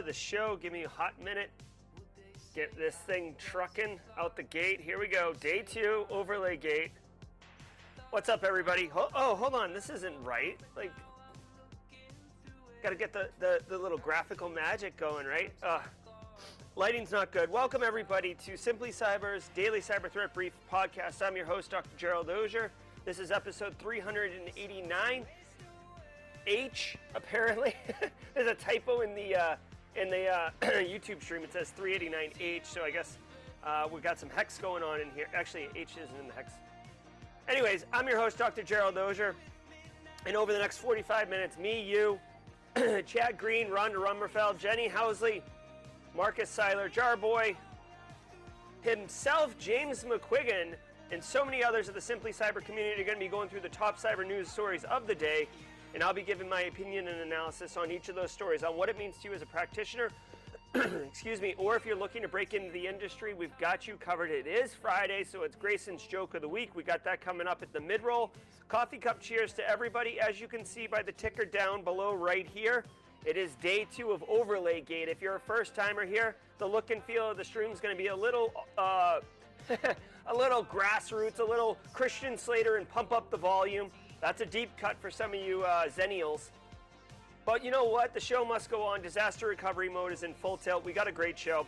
to the show. Give me a hot minute. Get this thing trucking out the gate. Here we go. Day two, overlay gate. What's up, everybody? Oh, hold on. This isn't right. Like, gotta get the, the, the little graphical magic going, right? Lighting's not good. Welcome, everybody, to Simply Cyber's Daily Cyber Threat Brief podcast. I'm your host, Dr. Gerald Auger. This is episode 389. H apparently. There's a typo in the uh, in the uh, YouTube stream. It says 389H, so I guess uh, we've got some hex going on in here. Actually, H isn't in the hex. Anyways, I'm your host, Dr. Gerald Auger, and over the next 45 minutes, me, you, Chad Green, Rhonda Rummerfeld, Jenny Housley, Marcus Seiler, Jarboy, himself, James McQuiggan, and so many others of the Simply Cyber community are going to be going through the top cyber news stories of the day and I'll be giving my opinion and analysis on each of those stories on what it means to you as a practitioner. excuse me, or if you're looking to break into the industry, we've got you covered. It is Friday, so it's Grayson's joke of the week. We got that coming up at the mid roll. Coffee cup cheers to everybody. As you can see by the ticker down below right here, it is day two of Overlay Gate. If you're a first timer here, the look and feel of the stream is going to be a little, uh, a little grassroots, a little Christian Slater, and pump up the volume. That's a deep cut for some of you uh, Zennials. But you know what? The show must go on. Disaster recovery mode is in full tilt. We got a great show.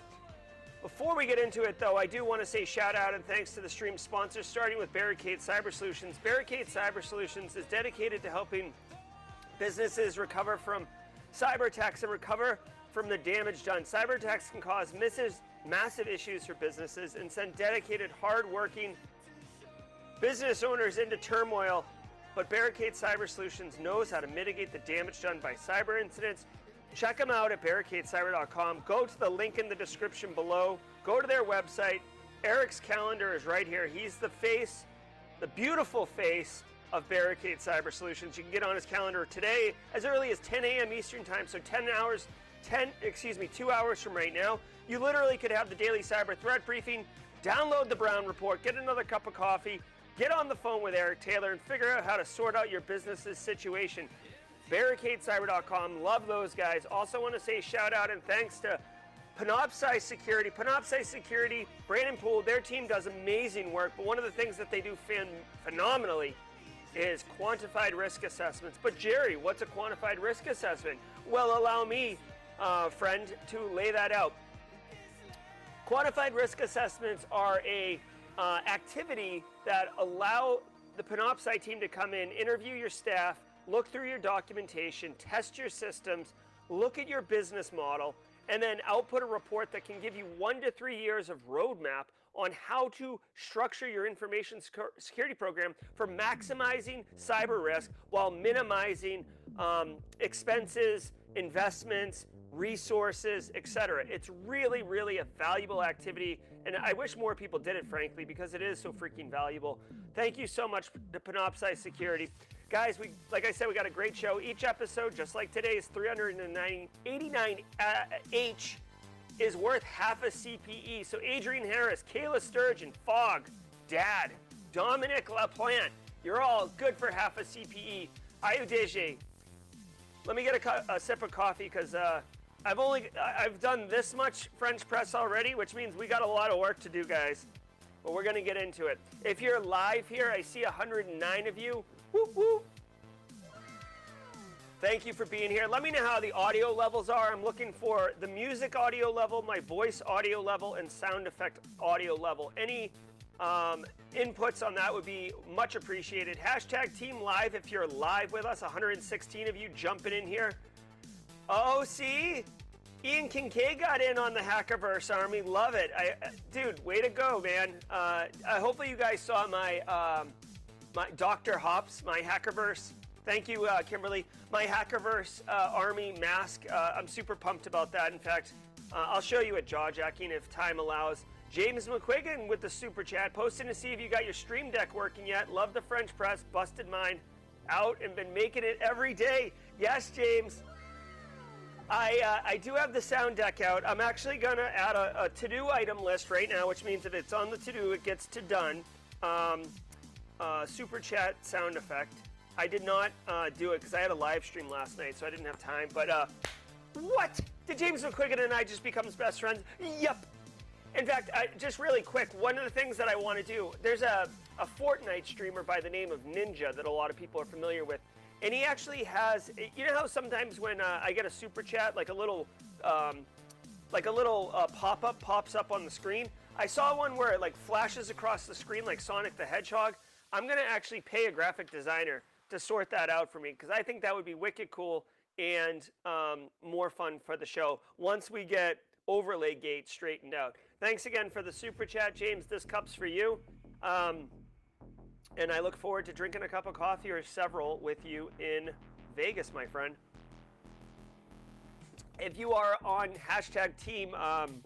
Before we get into it, though, I do want to say shout out and thanks to the stream sponsors, starting with Barricade Cyber Solutions. Barricade Cyber Solutions is dedicated to helping businesses recover from cyber attacks and recover from the damage done. Cyber attacks can cause misses, massive issues for businesses and send dedicated, hard-working business owners into turmoil but Barricade Cyber Solutions knows how to mitigate the damage done by cyber incidents. Check them out at barricadecyber.com. Go to the link in the description below. Go to their website. Eric's calendar is right here. He's the face, the beautiful face of Barricade Cyber Solutions. You can get on his calendar today as early as 10 a.m. Eastern Time, so 10 hours, 10, excuse me, two hours from right now. You literally could have the daily cyber threat briefing, download the Brown Report, get another cup of coffee, Get on the phone with Eric Taylor and figure out how to sort out your business's situation. BarricadeCyber.com, love those guys. Also, want to say shout out and thanks to Panoptcy Security. Panoptcy Security, Brandon Poole, their team does amazing work, but one of the things that they do phenomenally is quantified risk assessments. But, Jerry, what's a quantified risk assessment? Well, allow me, uh, friend, to lay that out. Quantified risk assessments are a uh, activity that allow the Panoptcy team to come in, interview your staff, look through your documentation, test your systems, look at your business model, and then output a report that can give you one to three years of roadmap on how to structure your information security program for maximizing cyber risk while minimizing um, expenses, investments, resources, etc. It's really, really a valuable activity, and I wish more people did it, frankly, because it is so freaking valuable. Thank you so much to Panoptcy Security. Guys, we like I said, we got a great show. Each episode, just like today's 389 uh, H, is worth half a CPE. So Adrian Harris, Kayla Sturgeon, Fog, Dad, Dominic LaPlante, you're all good for half a CPE. Ayu Let me get a, a sip of coffee because uh, I've only I've done this much French press already, which means we got a lot of work to do, guys. But we're gonna get into it. If you're live here, I see 109 of you. Whoop whoop. Thank you for being here. Let me know how the audio levels are. I'm looking for the music audio level, my voice audio level, and sound effect audio level. Any um, inputs on that would be much appreciated. Hashtag Team Live if you're live with us. 116 of you jumping in here. Oh, see? Ian Kincaid got in on the Hackerverse Army. Love it. I, uh, dude, way to go, man. Uh, uh, hopefully, you guys saw my um, my Dr. Hops, my Hackerverse. Thank you, uh, Kimberly. My Hackerverse uh, Army mask. Uh, I'm super pumped about that. In fact, I'll show you at jaw jacking if time allows. James McQuiggan with the super chat, posting to see if you got your stream deck working yet. Love the French press, busted mine out and been making it every day. Yes, James. I, uh, I do have the sound deck out. I'm actually going to add a, a to do item list right now, which means if it's on the to do, it gets to done. Um, uh, super chat sound effect. I did not uh, do it because I had a live stream last night, so I didn't have time. But uh, What? Did James McQuiggan and I just become best friends? Yep. In fact, I, just really quick, one of the things that I want to do, there's a, a Fortnite streamer by the name of Ninja that a lot of people are familiar with. And he actually has, you know how sometimes when uh, I get a super chat, like a little, um, like a little uh, pop-up pops up on the screen? I saw one where it like flashes across the screen like Sonic the Hedgehog. I'm gonna actually pay a graphic designer to sort that out for me because I think that would be wicked cool and um, more fun for the show once we get overlay gate straightened out. Thanks again for the super chat, James. This cup's for you. Um, and I look forward to drinking a cup of coffee or several with you in Vegas, my friend. If you are on hashtag team um,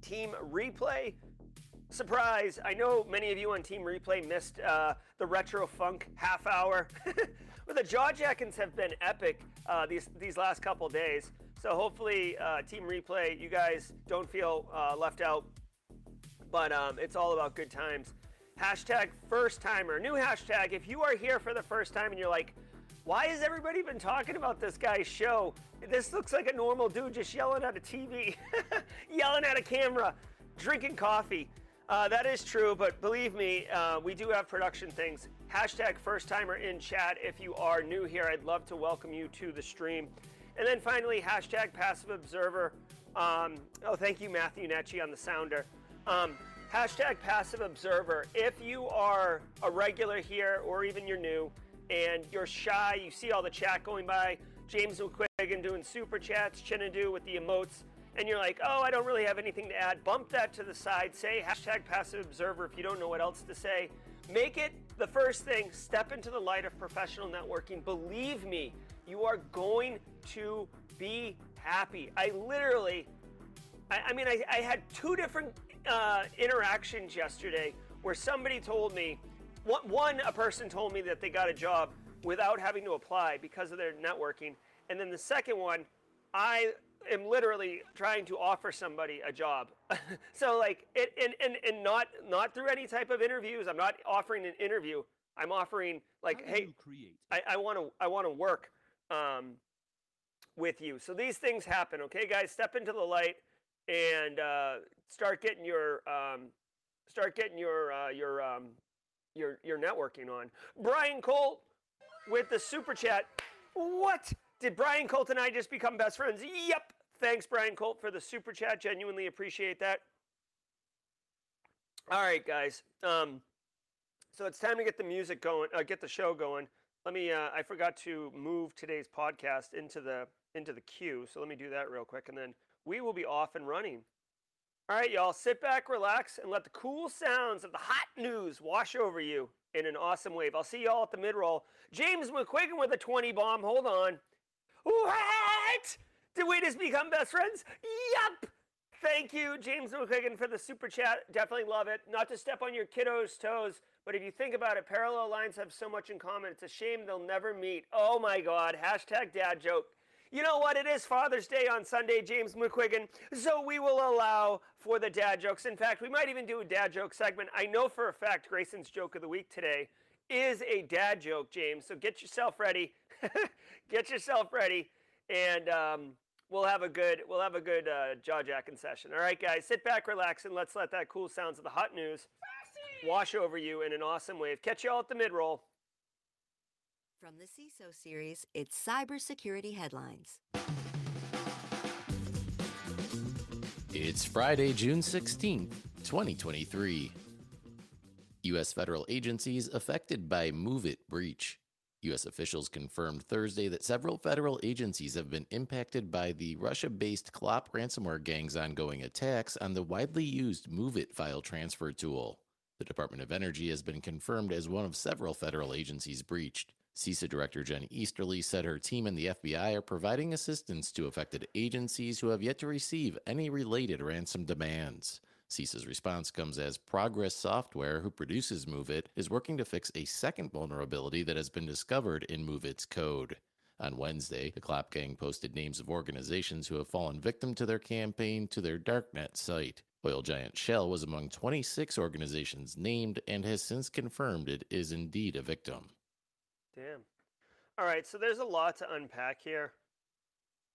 team replay, surprise! I know many of you on team replay missed uh, the retro funk half hour. but the jaw jackins have been epic uh, these these last couple days. So hopefully, uh, team replay, you guys don't feel uh, left out. But um, it's all about good times. Hashtag first timer. New hashtag. If you are here for the first time and you're like, why has everybody been talking about this guy's show? This looks like a normal dude just yelling at a TV, yelling at a camera, drinking coffee. Uh, that is true, but believe me, uh, we do have production things. Hashtag first timer in chat. If you are new here, I'd love to welcome you to the stream. And then finally, hashtag passive observer. Um, oh, thank you, Matthew Netchi on the sounder. Um, Hashtag passive observer. If you are a regular here or even you're new and you're shy, you see all the chat going by, James McQuiggan doing super chats, Chinadu with the emotes, and you're like, oh, I don't really have anything to add, bump that to the side. Say hashtag passive observer if you don't know what else to say. Make it the first thing. Step into the light of professional networking. Believe me, you are going to be happy. I literally, I, I mean, I, I had two different uh, interactions yesterday where somebody told me, one, a person told me that they got a job without having to apply because of their networking. And then the second one, I am literally trying to offer somebody a job. so like it and, and, and not not through any type of interviews. I'm not offering an interview. I'm offering like, hey, I want to I want to work um, with you. So these things happen. Okay, guys, step into the light and uh, start getting your um, start getting your uh, your um, your your networking on. Brian Colt with the super chat. What did Brian Colt and I just become best friends? Yep. Thanks, Brian Colt, for the super chat. Genuinely appreciate that. All right, guys. Um, so it's time to get the music going. Uh, get the show going. Let me. Uh, I forgot to move today's podcast into the into the queue. So let me do that real quick, and then we will be off and running. All right, y'all, sit back, relax, and let the cool sounds of the hot news wash over you in an awesome wave. I'll see y'all at the mid roll. James McQuiggan with a 20 bomb. Hold on. What? Did we just become best friends? Yup. Thank you, James McQuiggan, for the super chat. Definitely love it. Not to step on your kiddos' toes, but if you think about it, parallel lines have so much in common. It's a shame they'll never meet. Oh my God. Hashtag dad joke. You know what? It is Father's Day on Sunday, James McQuiggan, so we will allow for the dad jokes. In fact, we might even do a dad joke segment. I know for a fact Grayson's joke of the week today is a dad joke, James. So get yourself ready. get yourself ready, and um, we'll have a good we'll have a good uh, jaw jacking session. All right, guys, sit back, relax, and let's let that cool sounds of the hot news wash over you in an awesome wave. Catch you all at the mid roll. From the CISO series, it's Cybersecurity Headlines. It's Friday, June 16th, 2023. U.S. federal agencies affected by MOVEit breach. U.S. officials confirmed Thursday that several federal agencies have been impacted by the Russia based Clop ransomware gang's ongoing attacks on the widely used MOVEit file transfer tool. The Department of Energy has been confirmed as one of several federal agencies breached. CISA Director Jen Easterly said her team and the FBI are providing assistance to affected agencies who have yet to receive any related ransom demands. CISA's response comes as Progress Software, who produces MOVEit, is working to fix a second vulnerability that has been discovered in MOVEit's code. On Wednesday, the Clop Gang posted names of organizations who have fallen victim to their campaign to their darknet site. Oil giant Shell was among 26 organizations named and has since confirmed it is indeed a victim. Damn. All right, so there's a lot to unpack here.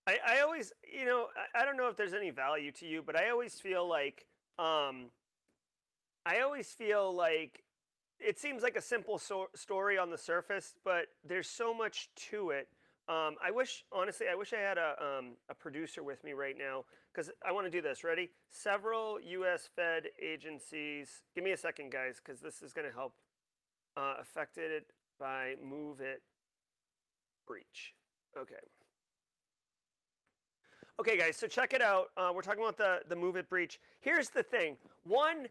I, I always, you know, I, I don't know if there's any value to you, but I always feel like, um, I always feel like it seems like a simple so- story on the surface, but there's so much to it. Um, I wish, honestly, I wish I had a, um, a producer with me right now because I want to do this. Ready? Several U.S. Fed agencies. Give me a second, guys, because this is going to help. Uh, affected by MOVEit breach. Okay. Okay, guys, so check it out. Uh, we're talking about the, the MOVEit breach. Here's the thing. One,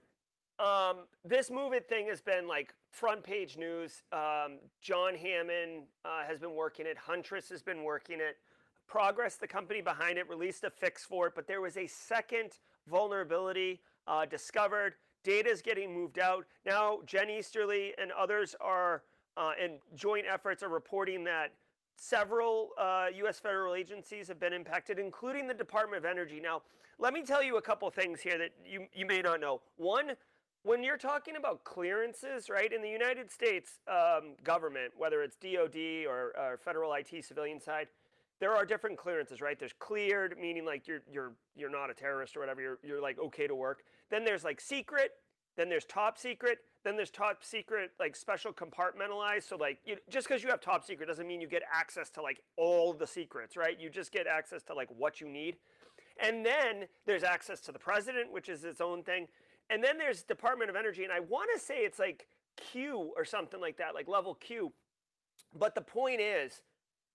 um, this MOVEit thing has been like front page news. Um, John Hammond uh, has been working it. Huntress has been working it. Progress, the company behind it, released a fix for it, but there was a second vulnerability uh, discovered. Data is getting moved out. Now, Jen Easterly and others are, uh, in joint efforts, are reporting that several uh, U.S. federal agencies have been impacted, including the Department of Energy. Now, let me tell you a couple things here that you, you may not know. One, when you're talking about clearances, right, in the United States um, government, whether it's DoD or, or federal IT civilian side, there are different clearances, right? There's cleared, meaning like you're you're you're not a terrorist or whatever. You're you're like okay to work. Then there's like secret. Then there's top secret. Then there's top secret, like special compartmentalized. So like, you, just because you have top secret doesn't mean you get access to like all the secrets, right? You just get access to like what you need. And then there's access to the president, which is its own thing. And then there's Department of Energy, and I want to say it's like Q or something like that, like level Q. But the point is,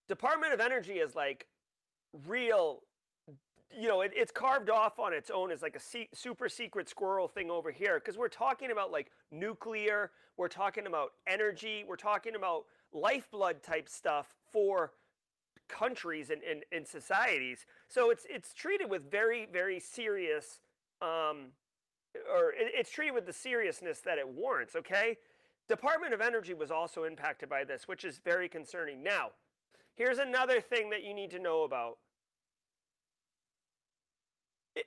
Department of Energy is like real you know, it, it's carved off on its own as like a se- super secret squirrel thing over here because we're talking about like nuclear, we're talking about energy, we're talking about lifeblood type stuff for countries and, and, and societies. So it's it's treated with very very serious, um, or it, it's treated with the seriousness that it warrants. Okay, Department of Energy was also impacted by this, which is very concerning. Now, here's another thing that you need to know about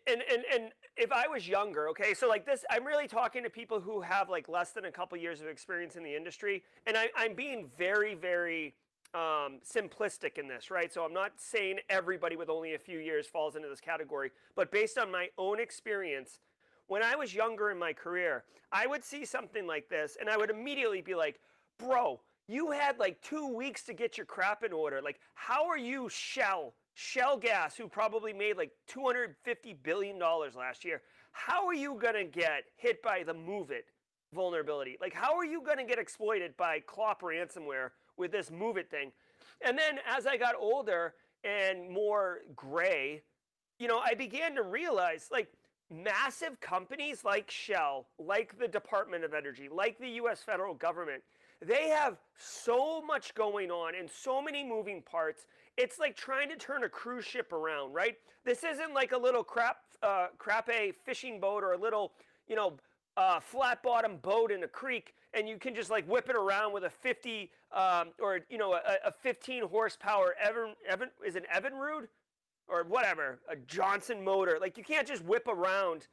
and and and if I was younger, okay, so like this, I'm really talking to people who have like less than a couple years of experience in the industry, and I, I'm being very, very um, simplistic in this, right? So I'm not saying everybody with only a few years falls into this category, but based on my own experience, when I was younger in my career, I would see something like this, and I would immediately be like, "Bro, you had like two weeks to get your crap in order. Like, how are you, Shell?" Shell Gas, who probably made like $250 billion last year, how are you going to get hit by the MOVEit vulnerability? Like, how are you going to get exploited by Clop ransomware with this MOVEit thing? And then as I got older and more gray, you know, I began to realize like massive companies like Shell, like the Department of Energy, like the US federal government, they have so much going on and so many moving parts. It's like trying to turn a cruise ship around, right? This isn't like a little crap, uh, crappy fishing boat or a little, you know, uh, flat bottom boat in a creek, and you can just like whip it around with a 50 um, or you know a, a 15 horsepower Evan, Evan is it Evinrude or whatever a Johnson motor. Like you can't just whip around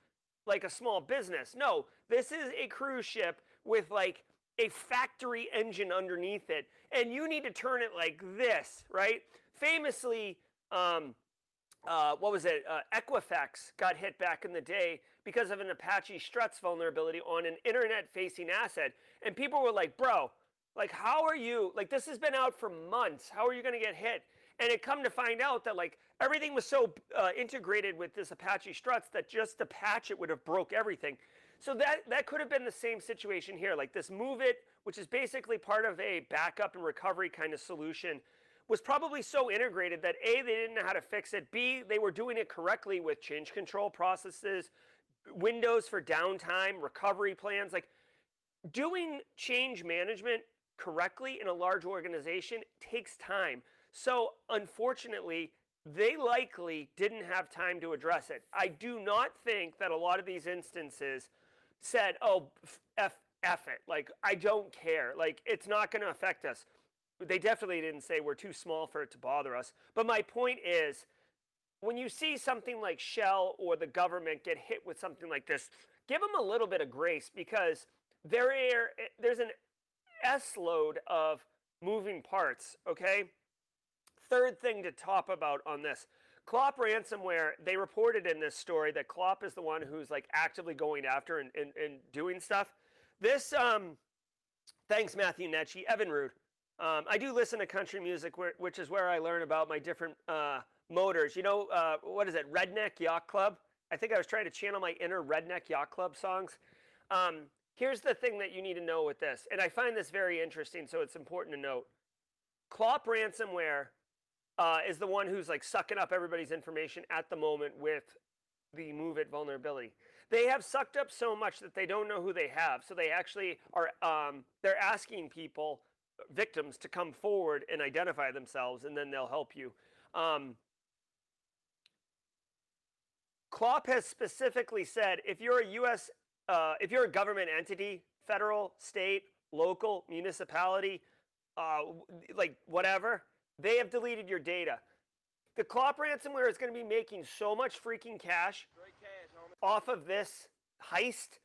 like a small business. No, this is a cruise ship with like a factory engine underneath it, and you need to turn it like this, right? Famously, um, uh, what was it? Uh, Equifax got hit back in the day because of an Apache Struts vulnerability on an internet-facing asset, and people were like, "Bro, like, how are you? Like, this has been out for months. How are you going to get hit?" And it come to find out that like everything was so uh, integrated with this Apache Struts that just to patch it would have broke everything. So that, that could have been the same situation here. Like this MOVEit, which is basically part of a backup and recovery kind of solution, was probably so integrated that A, they didn't know how to fix it. B, they were doing it correctly with change control processes, windows for downtime, recovery plans. Like doing change management correctly in a large organization takes time. So unfortunately, they likely didn't have time to address it. I do not think that a lot of these instances said, "Oh, f f it," like I don't care, like it's not going to affect us. They definitely didn't say we're too small for it to bother us. But my point is, when you see something like Shell or the government get hit with something like this, give them a little bit of grace because there are, there's an S load of moving parts. Okay. Third thing to top about on this Clop ransomware, they reported in this story that Clop is the one who's like actively going after and, and, and doing stuff. This, um, thanks, Matthew Netchi, Evinrude. Um, I do listen to country music, where, which is where I learn about my different uh, motors. You know, uh, what is it, Redneck Yacht Club? I think I was trying to channel my inner Redneck Yacht Club songs. Um, here's the thing that you need to know with this, and I find this very interesting, so it's important to note. Clop ransomware uh, is the one who's like sucking up everybody's information at the moment with the MOVEit vulnerability. They have sucked up so much that they don't know who they have. So they actually are um, they're asking people, victims, to come forward and identify themselves, and then they'll help you. Um, Clop has specifically said if you're a U.S. Uh, if you're a government entity, federal, state, local, municipality, uh, like whatever, they have deleted your data. The Clop ransomware is going to be making so much freaking cash off of this heist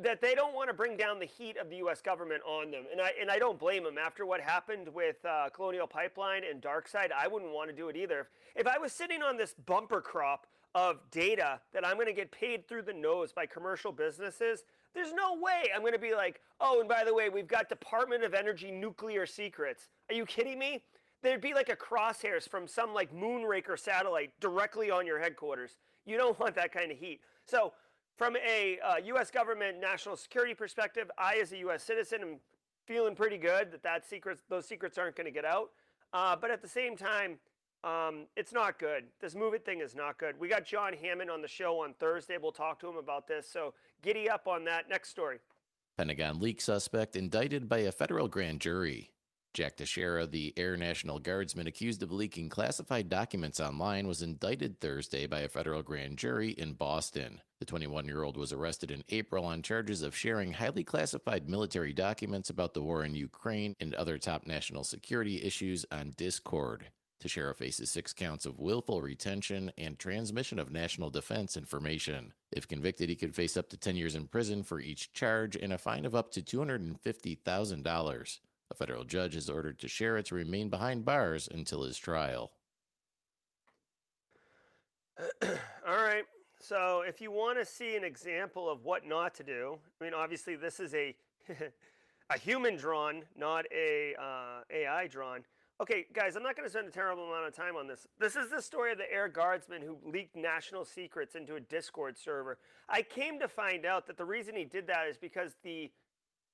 that they don't want to bring down the heat of the U.S. government on them, and I and I don't blame them. After what happened with uh, Colonial Pipeline and DarkSide, I wouldn't want to do it either. If, if I was sitting on this bumper crop of data that I'm going to get paid through the nose by commercial businesses, there's no way I'm going to be like, oh, and by the way, we've got Department of Energy nuclear secrets. Are you kidding me? There'd be like a crosshairs from some like Moonraker satellite directly on your headquarters. You don't want that kind of heat. So, from a uh, U.S. government national security perspective, I, as a U.S. citizen, am feeling pretty good that that those secrets aren't going to get out. Uh, but at the same time, um, it's not good. This MOVEit thing is not good. We got John Hammond on the show on Thursday. We'll talk to him about this. So giddy up on that. Next story. Pentagon leak suspect indicted by a federal grand jury. Jack Teixeira, the Air National Guardsman accused of leaking classified documents online, was indicted Thursday by a federal grand jury in Boston. The 21 year old was arrested in April on charges of sharing highly classified military documents about the war in Ukraine and other top national security issues on Discord. Teixeira faces six counts of willful retention and transmission of national defense information. If convicted, he could face up to 10 years in prison for each charge and a fine of up to $250,000. A federal judge has ordered to Teixeira to remain behind bars until his trial. All right. So, if you want to see an example of what not to do, I mean, obviously, this is a a human drawn, not a uh, AI drawn. Okay, guys, I'm not going to spend a terrible amount of time on this. This is the story of the Air Guardsman who leaked national secrets into a Discord server. I came to find out that the reason he did that is because the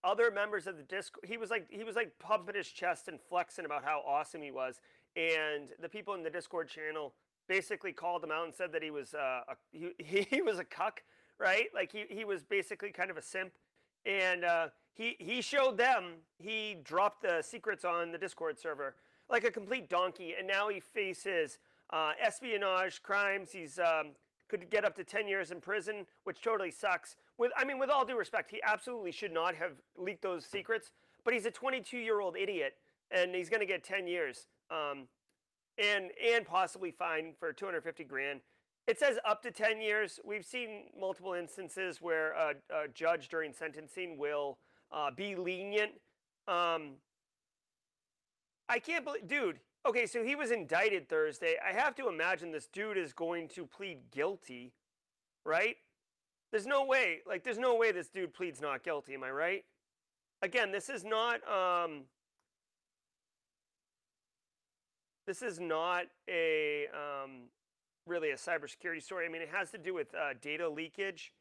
other members of the Discord, he was like he was like pumping his chest and flexing about how awesome he was, and the people in the Discord channel basically called him out and said that he was uh, a, he, he was a cuck, right? Like he he was basically kind of a simp, and uh, he he showed them he dropped the secrets on the Discord server like a complete donkey, and now he faces uh, espionage crimes. He's um, could get up to 10 years in prison, which totally sucks. With I mean, with all due respect, he absolutely should not have leaked those secrets. But he's a 22-year-old idiot, and he's going to get 10 years, um, and and possibly fined for 250 grand. It says up to 10 years. We've seen multiple instances where a, a judge during sentencing will uh, be lenient. Um, I can't believe, dude. Okay, so he was indicted Thursday. I have to imagine this dude is going to plead guilty, right? There's no way, like, there's no way this dude pleads not guilty. Am I right? Again, this is not, um, this is not a um, really a cybersecurity story. I mean, it has to do with uh, data leakage,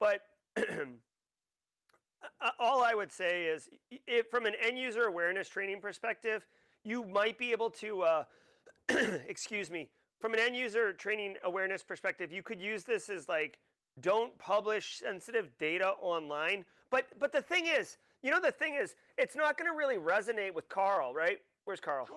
but all I would say is, if, from an end user awareness training perspective, you might be able to, uh, excuse me, from an end user training awareness perspective, you could use this as like, don't publish sensitive data online. But but the thing is, you know, the thing is, it's not going to really resonate with Carl, right? Where's Carl?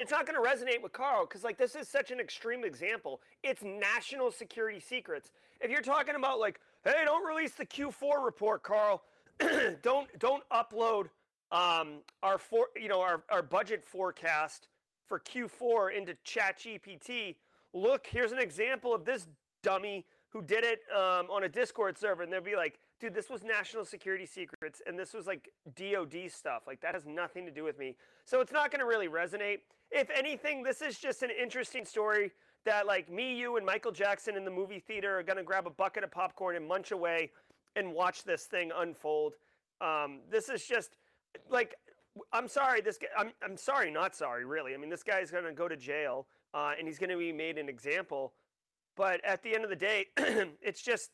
It's not going to resonate with Carl because like this is such an extreme example. It's national security secrets. If you're talking about like, hey, don't release the Q4 report, Carl. don't don't upload um, our for you know our, our budget forecast for Q4 into ChatGPT. Look, here's an example of this dummy who did it um, on a Discord server, and they'll be like, "Dude, this was national security secrets, and this was like DoD stuff. Like that has nothing to do with me." So it's not going to really resonate. If anything, this is just an interesting story that like me, you, and Michael Jackson in the movie theater are going to grab a bucket of popcorn and munch away and watch this thing unfold. Um, this is just like I'm sorry. This guy, I'm I'm sorry, not sorry, really. I mean, this guy's going to go to jail, uh, and he's going to be made an example. But at the end of the day, it's just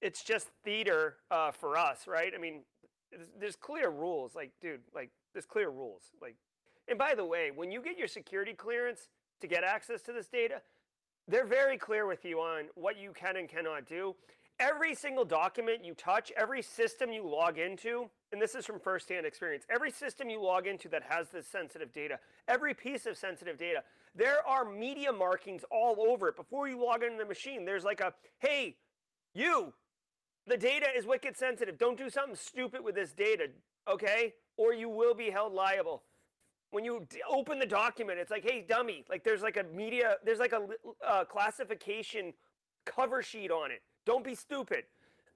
it's just theater uh, for us, right? I mean, there's clear rules. Like, dude, like there's clear rules. Like, and by the way, when you get your security clearance to get access to this data, they're very clear with you on what you can and cannot do. Every single document you touch, every system you log into, and this is from firsthand experience, every system you log into that has this sensitive data, every piece of sensitive data, there are media markings all over it. Before you log into the machine, there's like a, hey, you, the data is wicked sensitive. Don't do something stupid with this data, okay? Or you will be held liable. When you d- open the document, it's like, hey, dummy, like there's like a media, there's like a uh, classification cover sheet on it. Don't be stupid.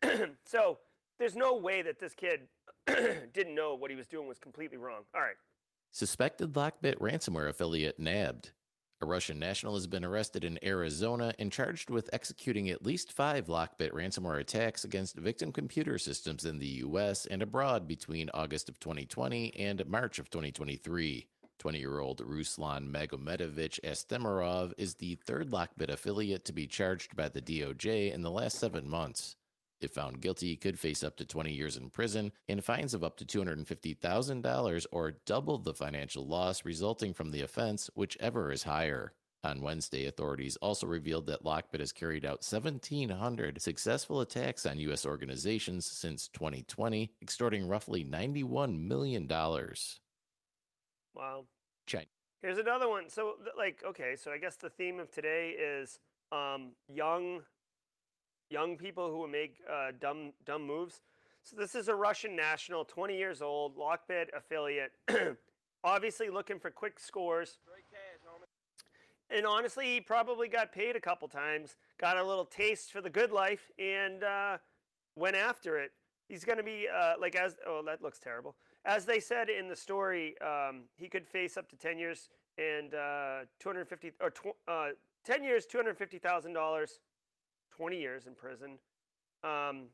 so there's no way that this kid didn't know what he was doing was completely wrong. All right. Suspected Lockbit ransomware affiliate nabbed. A Russian national has been arrested in Arizona and charged with executing at least five Lockbit ransomware attacks against victim computer systems in the US and abroad between August of 2020 and March of 2023. 20 year old Ruslan Magomedovich Astamirov is the third Lockbit affiliate to be charged by the DOJ in the last seven months. If found guilty, could face up to 20 years in prison and fines of up to $250,000 or double the financial loss resulting from the offense, whichever is higher. On Wednesday, authorities also revealed that Lockbit has carried out 1,700 successful attacks on U.S. organizations since 2020, extorting roughly $91 million. Wow. China. Here's another one. So, like, okay, so I guess the theme of today is um, young young people who will make uh, dumb dumb moves. So this is a Russian national, 20 years old, Lockbit affiliate, obviously looking for quick scores. And honestly, he probably got paid a couple times, got a little taste for the good life, and uh, went after it. He's going to be uh, like as oh that looks terrible. As they said in the story, um, he could face up to 10 years and uh, 250 or tw- uh, 10 years, 250 thousand dollars 20 years in prison. Um,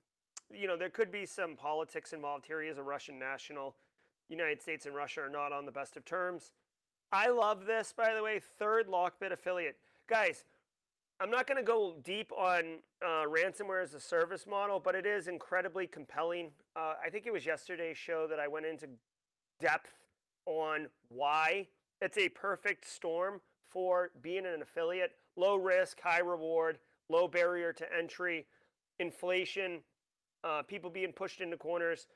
you know, there could be some politics involved here. He is a Russian national. United States and Russia are not on the best of terms. I love this, by the way. Third Lockbit affiliate. Guys, I'm not going to go deep on uh, ransomware as a service model, but it is incredibly compelling. Uh, I think it was yesterday's show that I went into depth on why it's a perfect storm for being an affiliate. Low risk, high reward low barrier to entry, inflation, uh, people being pushed into corners,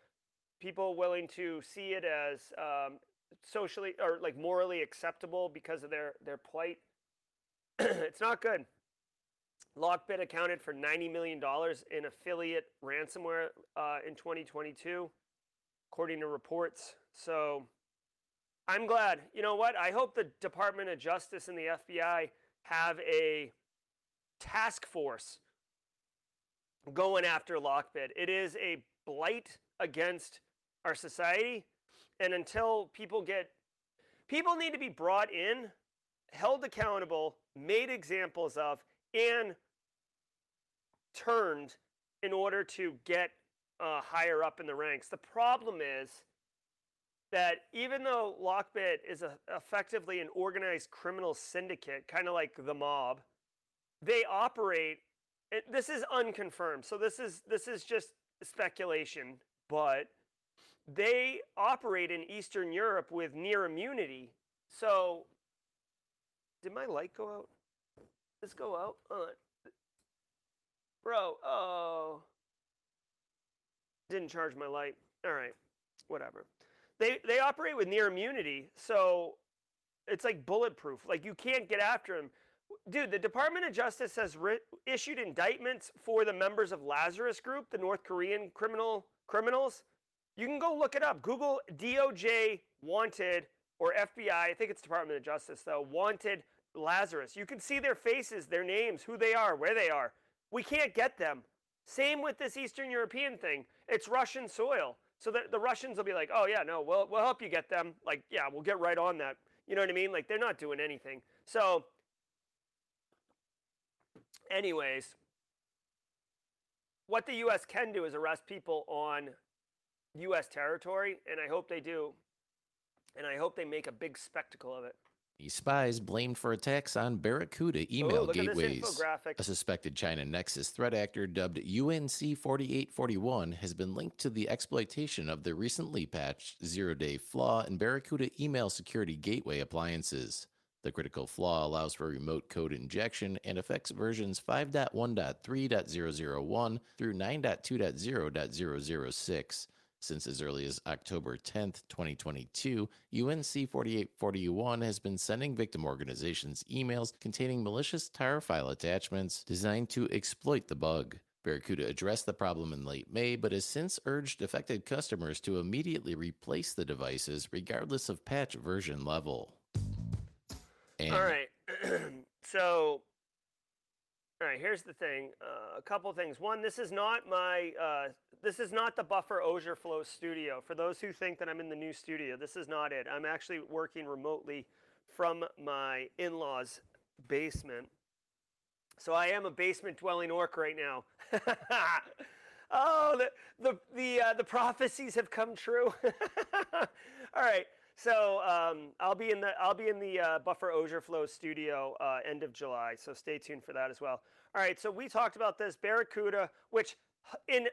people willing to see it as um, socially or like morally acceptable because of their their plight. it's not good. Lockbit accounted for $90 million in affiliate ransomware uh, in 2022, according to reports. So I'm glad. You know what? I hope the Department of Justice and the FBI have a task force going after Lockbit. It is a blight against our society. And until people get, people need to be brought in, held accountable, made examples of, and turned in order to get uh, higher up in the ranks. The problem is that even though Lockbit is a, effectively an organized criminal syndicate, kind of like the mob, they operate it, this is unconfirmed. So this is this is just speculation but they operate in eastern europe with near immunity. So did my light go out? This go out? Uh, bro oh. Didn't charge my light. All right whatever. They they operate with near immunity so it's like bulletproof. Like you can't get after them dude, the Department of Justice has ri- issued indictments for the members of Lazarus Group, the North Korean criminal criminals. You can go look it up. Google DOJ wanted or FBI. I think it's Department of Justice though. Wanted Lazarus. You can see their faces, their names, who they are, where they are. we can't get them. Same with this Eastern European thing. It's Russian soil. So the, the Russians will be like, oh, yeah, no, we'll, we'll help you get them. Like, yeah, we'll get right on that. You know what I mean? Like, they're not doing anything. So, anyways, what the U.S. can do is arrest people on U.S. territory, and I hope they do. And I hope they make a big spectacle of it. These spies blamed for attacks on Barracuda email Ooh, gateways. A suspected China Nexus threat actor dubbed UNC 4841 has been linked to the exploitation of the recently patched zero day flaw in Barracuda email security gateway appliances. The critical flaw allows for remote code injection and affects versions 5.1.3.001 through 9.2.0.006. Since as early as October 10, 2022, UNC 4841 has been sending victim organizations emails containing malicious tar file attachments designed to exploit the bug. Barracuda addressed the problem in late May, but has since urged affected customers to immediately replace the devices regardless of patch version level. And All right. so all right, here's the thing. Uh, a couple things. One, this is not my, uh, this is not the Buffer Flow studio. For those who think that I'm in the new studio, this is not it. I'm actually working remotely from my in-laws' basement. So I am a basement dwelling orc right now. oh, the the the uh, the prophecies have come true. All right. So um, I'll be in the I'll be in the uh, Buffer Flow studio uh, end of July. So stay tuned for that as well. All right. So we talked about this Barracuda, which in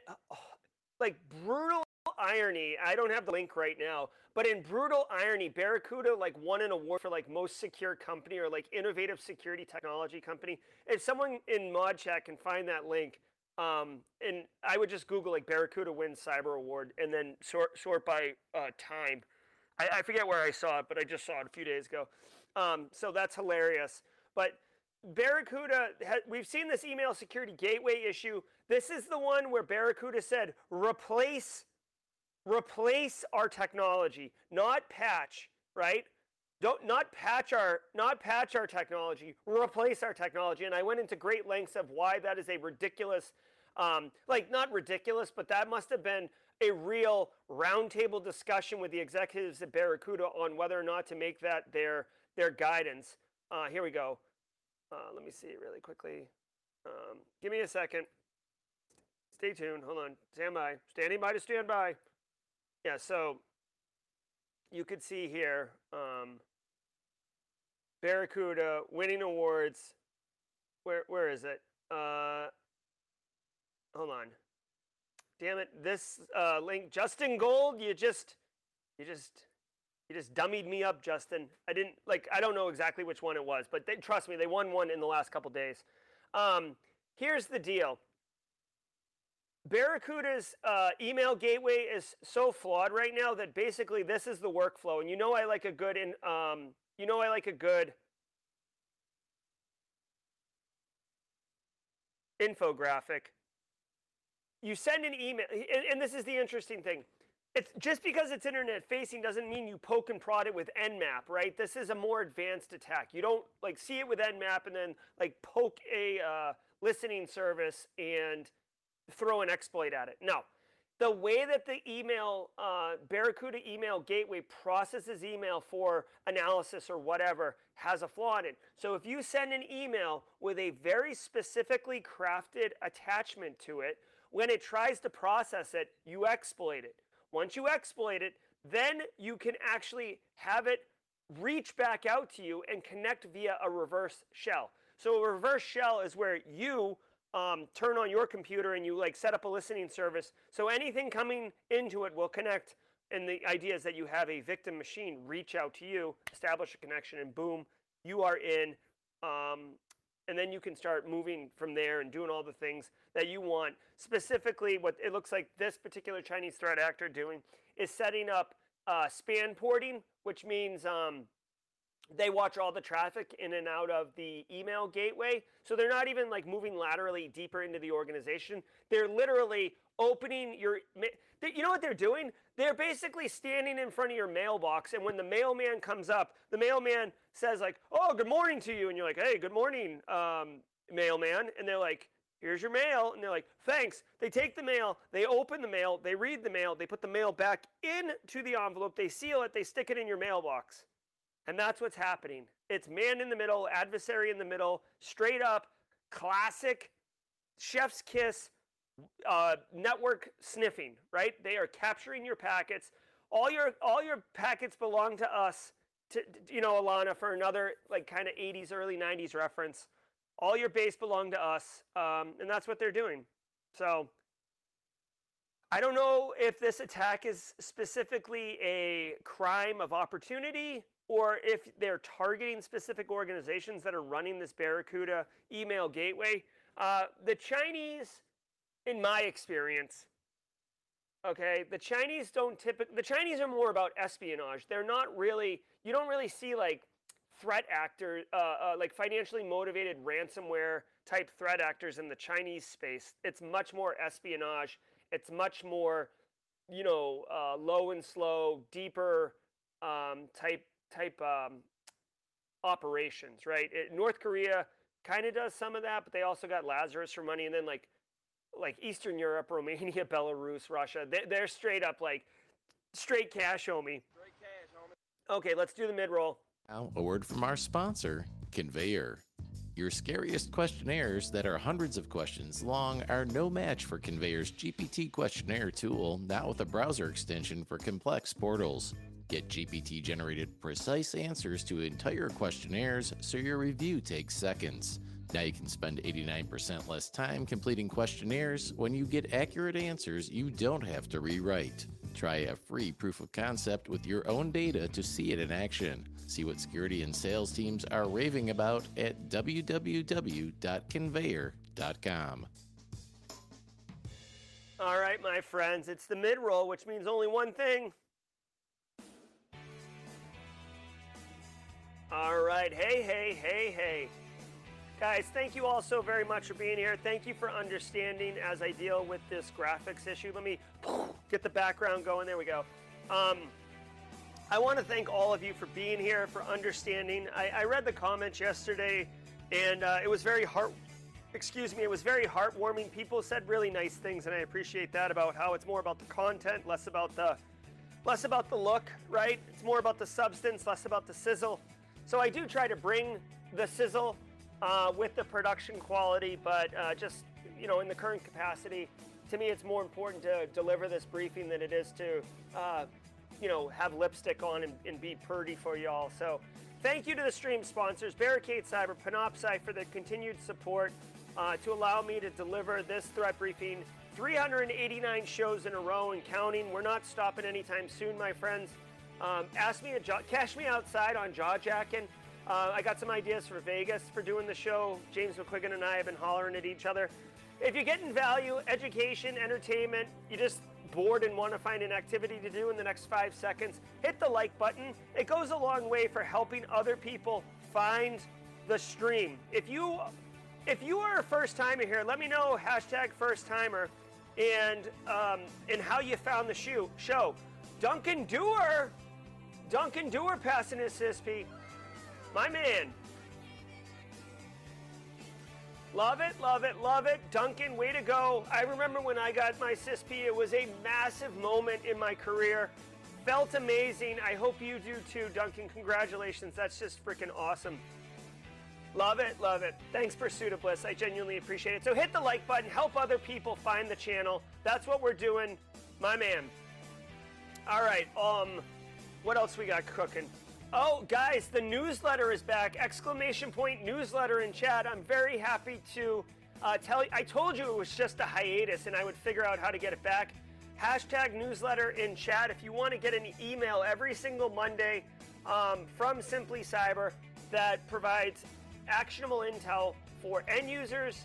like brutal irony, I don't have the link right now, but in brutal irony, Barracuda like won an award for like most secure company or like innovative security technology company. If someone in mod chat can find that link, um, and I would just Google like Barracuda wins cyber award and then sort sort by uh, time. I, I, forget where I saw it, but I just saw it a few days ago. Um, so that's hilarious. But Barracuda, we've seen this email security gateway issue. This is the one where Barracuda said, replace, replace our technology, not patch, right? Don't not patch our not patch our technology, replace our technology. And I went into great lengths of why that is a ridiculous, um, like not ridiculous, but that must have been a real roundtable discussion with the executives at Barracuda on whether or not to make that their their guidance. Uh, here we go. Uh, let me see really quickly. Um, give me a second. Stay tuned. Hold on. Stand by. Standing by to stand by. Yeah, so you could see here um, Barracuda winning awards. Where where is it? Uh, hold on. Damn it! This uh, link, Justin Gold. You just you just you just dummied me up, Justin. I didn't like. I don't know exactly which one it was, but they, trust me, they won one in the last couple days. Um, here's the deal. Barracuda's uh, email gateway is so flawed right now that basically this is the workflow, and you know I like a good in. Um, you know I like a good infographic. You send an email, and, this is the interesting thing. It's just because it's internet facing doesn't mean you poke and prod it with nmap right? This is a more advanced attack. You don't like see it with nmap and then like poke a uh, listening service and throw an exploit at it. No. The way that the email uh, barracuda email gateway processes email for analysis or whatever has a flaw in it. So if you send an email with a very specifically crafted attachment to it when it tries to process it you exploit it once you exploit it, then you can actually have it reach back out to you and connect via a reverse shell. So a reverse shell is where you um, turn on your computer and you like set up a listening service. So anything coming into it will connect. And the idea is that you have a victim machine reach out to you, establish a connection, and boom, you are in. Um, and then you can start moving from there and doing all the things that you want. Specifically, what it looks like this particular Chinese threat actor doing is setting up uh, span porting, which means um, they watch all the traffic in and out of the email gateway. So they're not even like moving laterally deeper into the organization. They're literally opening your. You know what they're doing? They're basically standing in front of your mailbox, and when the mailman comes up, the mailman says like, "Oh, good morning to you," and you're like, "Hey, good morning, um, mailman," and they're like, here's your mail. And they're like, thanks. They take the mail, they open the mail, they read the mail, they put the mail back into the envelope, they seal it, they stick it in your mailbox. And that's what's happening. It's man in the middle, adversary in the middle, straight up, classic chef's kiss, uh, network sniffing, right? They are capturing your packets. All your all your packets belong to us. To you know, Alana, for another like kind of 80s, early 90s reference. All your base belong to us, um, and that's what they're doing. So I don't know if this attack is specifically a crime of opportunity or if they're targeting specific organizations that are running this Barracuda email gateway. Uh, the Chinese, in my experience, okay, the Chinese don't typically, the Chinese are more about espionage. They're not really, you don't really see like threat actors, uh, uh, like financially motivated ransomware type threat actors in the Chinese space. It's much more espionage. It's much more, you know, uh, low and slow, deeper um, type type um, operations, right? It, North Korea kind of does some of that, but they also got Lazarus for money, and then like like Eastern Europe, Romania, Belarus, Russia, they, they're straight up like straight cash, homie. Straight cash, homie. Okay, let's do the mid roll. Now, a word from our sponsor, Conveyor. Your scariest questionnaires that are hundreds of questions long are no match for Conveyor's GPT questionnaire tool, now with a browser extension for complex portals. Get GPT generated precise answers to entire questionnaires so your review takes seconds. Now you can spend 89% less time completing questionnaires when you get accurate answers you don't have to rewrite. Try a free proof of concept with your own data to see it in action. See what security and sales teams are raving about at www.conveyor.com. All right, my friends, it's the mid roll, which means only one thing. All right, hey, hey, hey, hey. Guys, thank you all so very much for being here. Thank you for understanding as I deal with this graphics issue. Let me get the background going. There we go. Um, I want to thank all of you for being here, for understanding. I, I read the comments yesterday, and uh, it was very heart. Excuse me, it was very heartwarming. People said really nice things, and I appreciate that about how it's more about the content, less about the, less about the look. Right? It's more about the substance, less about the sizzle. So I do try to bring the sizzle uh, with the production quality, but uh, just you know, in the current capacity, to me, it's more important to deliver this briefing than it is to, uh, you know, have lipstick on and, and be purdy for y'all. So, thank you to the stream sponsors, Barricade Cyber, Panoptcy, for the continued support uh, to allow me to deliver this threat briefing. 389 shows in a row and counting. We're not stopping anytime soon, my friends. Um, ask me to jaw, cash me outside on jaw jacking. Uh, I got some ideas for Vegas for doing the show. James McQuiggan and I have been hollering at each other. If you're getting value, education, entertainment, you just bored and want to find an activity to do in the next five seconds, hit the like button. It goes a long way for helping other people find the stream. If you if you are a first timer here, let me know hashtag first timer and um, and how you found the shoe, show. Duncan Dewar, Duncan Dewar passing his CISSP. My man. Love it, love it, love it. Duncan, way to go. I remember when I got my CISSP, it was a massive moment in my career. Felt amazing. I hope you do too, Duncan. Congratulations. That's just freaking awesome. Love it, love it. Thanks for Bliss. I genuinely appreciate it. So hit the like button, help other people find the channel. That's what we're doing, my man. All right, um, what else we got cooking? Oh, guys, the newsletter is back! Exclamation point newsletter in chat. I'm very happy to uh, tell you. I told you it was just a hiatus, and I would figure out how to get it back. Hashtag newsletter in chat. If you want to get an email every single Monday um, from Simply Cyber that provides actionable intel for end users,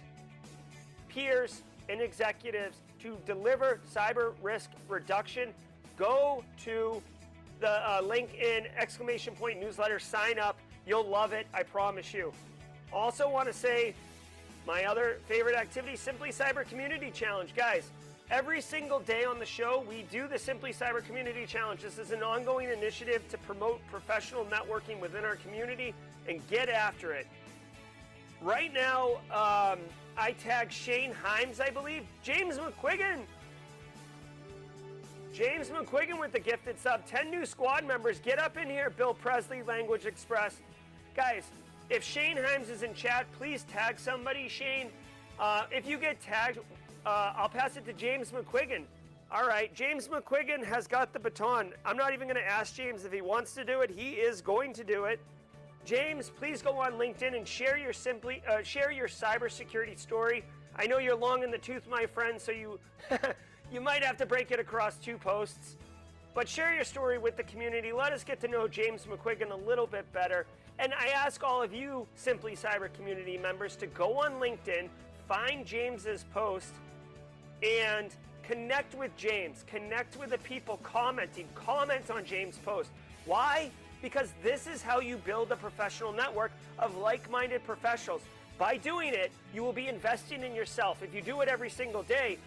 peers, and executives to deliver cyber risk reduction, go to the uh, link in exclamation point newsletter. Sign up. You'll love it. I promise you. Also, want to say my other favorite activity, Simply Cyber Community Challenge. Guys, every single day on the show, we do the Simply Cyber Community Challenge. This is an ongoing initiative to promote professional networking within our community and get after it. Right now, um, I tag Shane Himes, I believe. James McQuiggan. James McQuiggan with the gifted sub. 10 new squad members. Get up in here, Bill Presley, Language Express. Guys, if Shane Himes is in chat, please tag somebody, Shane. Uh, if you get tagged, uh, I'll pass it to James McQuiggan. All right, James McQuiggan has got the baton. I'm not even going to ask James if he wants to do it. He is going to do it. James, please go on LinkedIn and share your simply uh, share your cybersecurity story. I know you're long in the tooth, my friend, so you you might have to break it across two posts. But share your story with the community. Let us get to know James McQuiggan a little bit better. And I ask all of you Simply Cyber community members to go on LinkedIn, find James's post, and connect with James. Connect with the people commenting. Comment on James' post. Why? because this is how you build a professional network of like minded professionals. By doing it, you will be investing in yourself. If you do it every single day,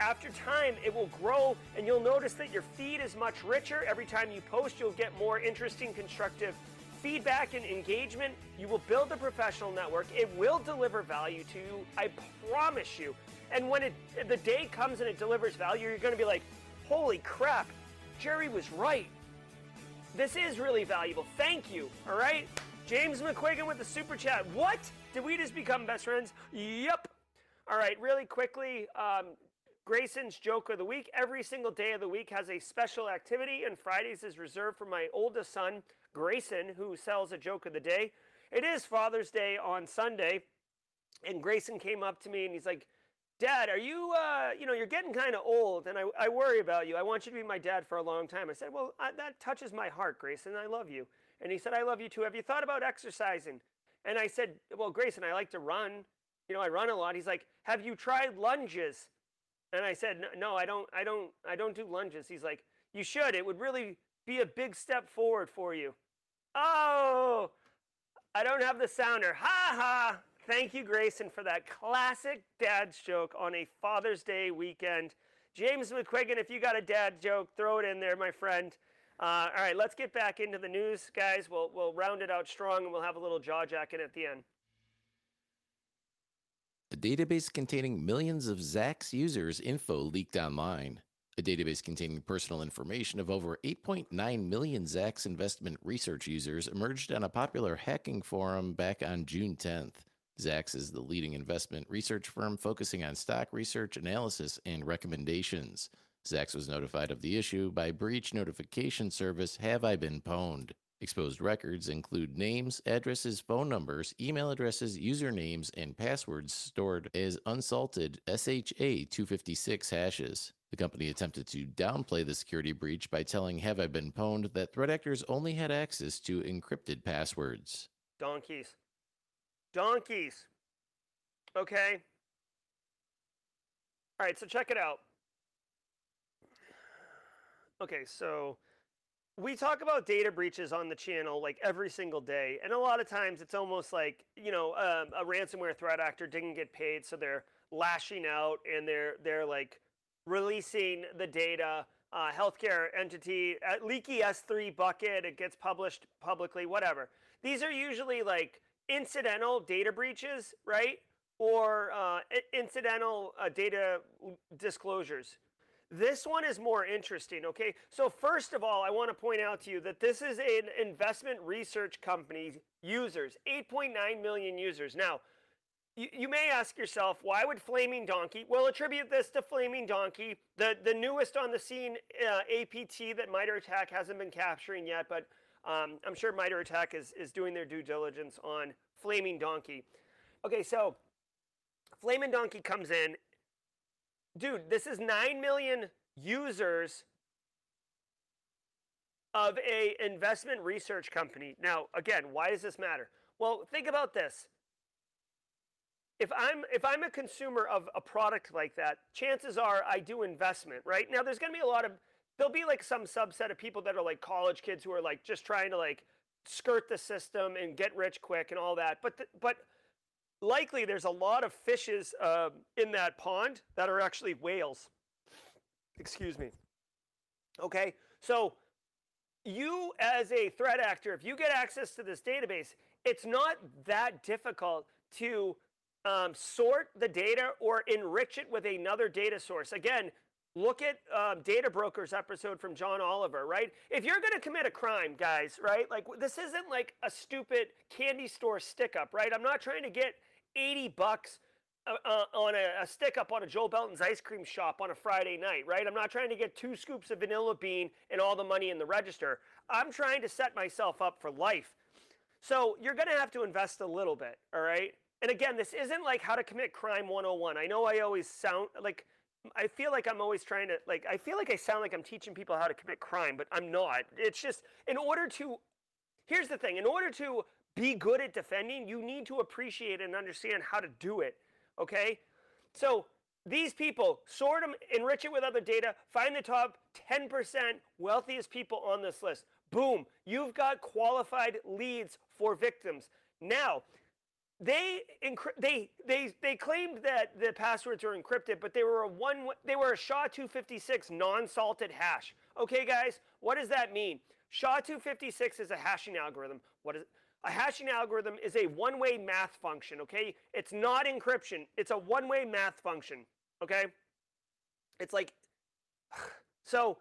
after time, it will grow and you'll notice that your feed is much richer. Every time you post, you'll get more interesting, constructive feedback and engagement. You will build a professional network. It will deliver value to you. I promise you. And when it, the day comes and it delivers value, you're going to be like, holy crap, Jerry was right. This is really valuable. Thank you. All right. James McQuiggan with the super chat. What? Did we just become best friends? Yep. All right. Really quickly, um, Grayson's joke of the week. Every single day of the week has a special activity, and Fridays is reserved for my oldest son, Grayson, who sells a joke of the day. It is Father's Day on Sunday, and Grayson came up to me and he's like, Dad, are you, uh, you know, you're getting kind of old and I, I worry about you. I want you to be my dad for a long time. I said, Well, I, that touches my heart, Grayson. I love you. And he said, I love you too. Have you thought about exercising? And I said, Well, Grayson, I like to run. You know, I run a lot. He's like, Have you tried lunges? And I said, No, I don't, I don't, I don't do lunges. He's like, You should. It would really be a big step forward for you. Oh, I don't have the sounder. Ha ha. Thank you, Grayson, for that classic dad joke on a Father's Day weekend. James McQuiggan, if you got a dad joke, throw it in there, my friend. Uh, all right, let's get back into the news, guys. We'll, we'll round it out strong and we'll have a little jaw jacking at the end. A database containing millions of Zacks users' info leaked online. A database containing personal information of over 8.9 million Zacks investment research users emerged on a popular hacking forum back on June 10th. Zacks is the leading investment research firm focusing on stock research, analysis, and recommendations. Zacks was notified of the issue by breach notification service Have I Been Pwned? Exposed records include names, addresses, phone numbers, email addresses, usernames, and passwords stored as unsalted SHA 256 hashes. The company attempted to downplay the security breach by telling Have I Been Pwned that threat actors only had access to encrypted passwords. Donkeys donkeys. Okay? All right, so check it out. Okay, so we talk about data breaches on the channel like every single day, and a lot of times it's almost like you know um, a ransomware threat actor didn't get paid, so they're lashing out and they're they're like releasing the data. Uh, healthcare entity, uh, leaky S3 bucket, it gets published publicly, whatever. These are usually like incidental data breaches, right? Or uh, incidental uh, data disclosures. This one is more interesting, okay? So, first of all, I want to point out to you that this is an investment research company users, 8.9 million users. Now, you, may ask yourself, why would Flaming Donkey? We'll attribute this to Flaming Donkey, the, the newest on the scene uh, APT that MITRE ATT&CK hasn't been capturing yet, but um, I'm sure MITRE ATT&CK is, is doing their due diligence on Flaming Donkey. Okay, so Flaming Donkey comes in. Dude, this is 9 million users of a investment research company. Now, again, why does this matter? Well, think about this. If I'm if I'm a consumer of a product like that, chances are I do investment, right? Now there's going to be a lot of there'll be like some subset of people that are like college kids who are like just trying to like skirt the system and get rich quick and all that. But but likely there's a lot of fishes uh, in that pond that are actually whales. Excuse me. Okay, so you as a threat actor, if you get access to this database, it's not that difficult to um, sort the data or enrich it with another data source. Again, look at um, Data Brokers episode from John Oliver, right? If you're going to commit a crime, guys, right? Like this isn't like a stupid candy store stick up, right? I'm not trying to get 80 bucks uh, uh, on a, a, stick up on a Joe Belton's ice cream shop on a Friday night, right? I'm not trying to get two scoops of vanilla bean and all the money in the register. I'm trying to set myself up for life. So you're going to have to invest a little bit, all right? And again, this isn't like how to commit crime 101. I know I always sound like I feel like I'm always trying to like I feel like I sound like I'm teaching people how to commit crime, but I'm not. It's just in order to Here's the thing, in order to be good at defending, you need to appreciate and understand how to do it. Okay? So these people, sort them, enrich it with other data, find the top 10% wealthiest people on this list. Boom, you've got qualified leads for victims. Now, they they they they claimed that the passwords are encrypted, but they were a one they were a SHA-256 non-salted hash. Okay, guys, what does that mean? SHA-256 is a hashing algorithm. What is a hashing algorithm is a one-way math function, okay? It's not encryption. It's a one-way math function, okay? It's like, so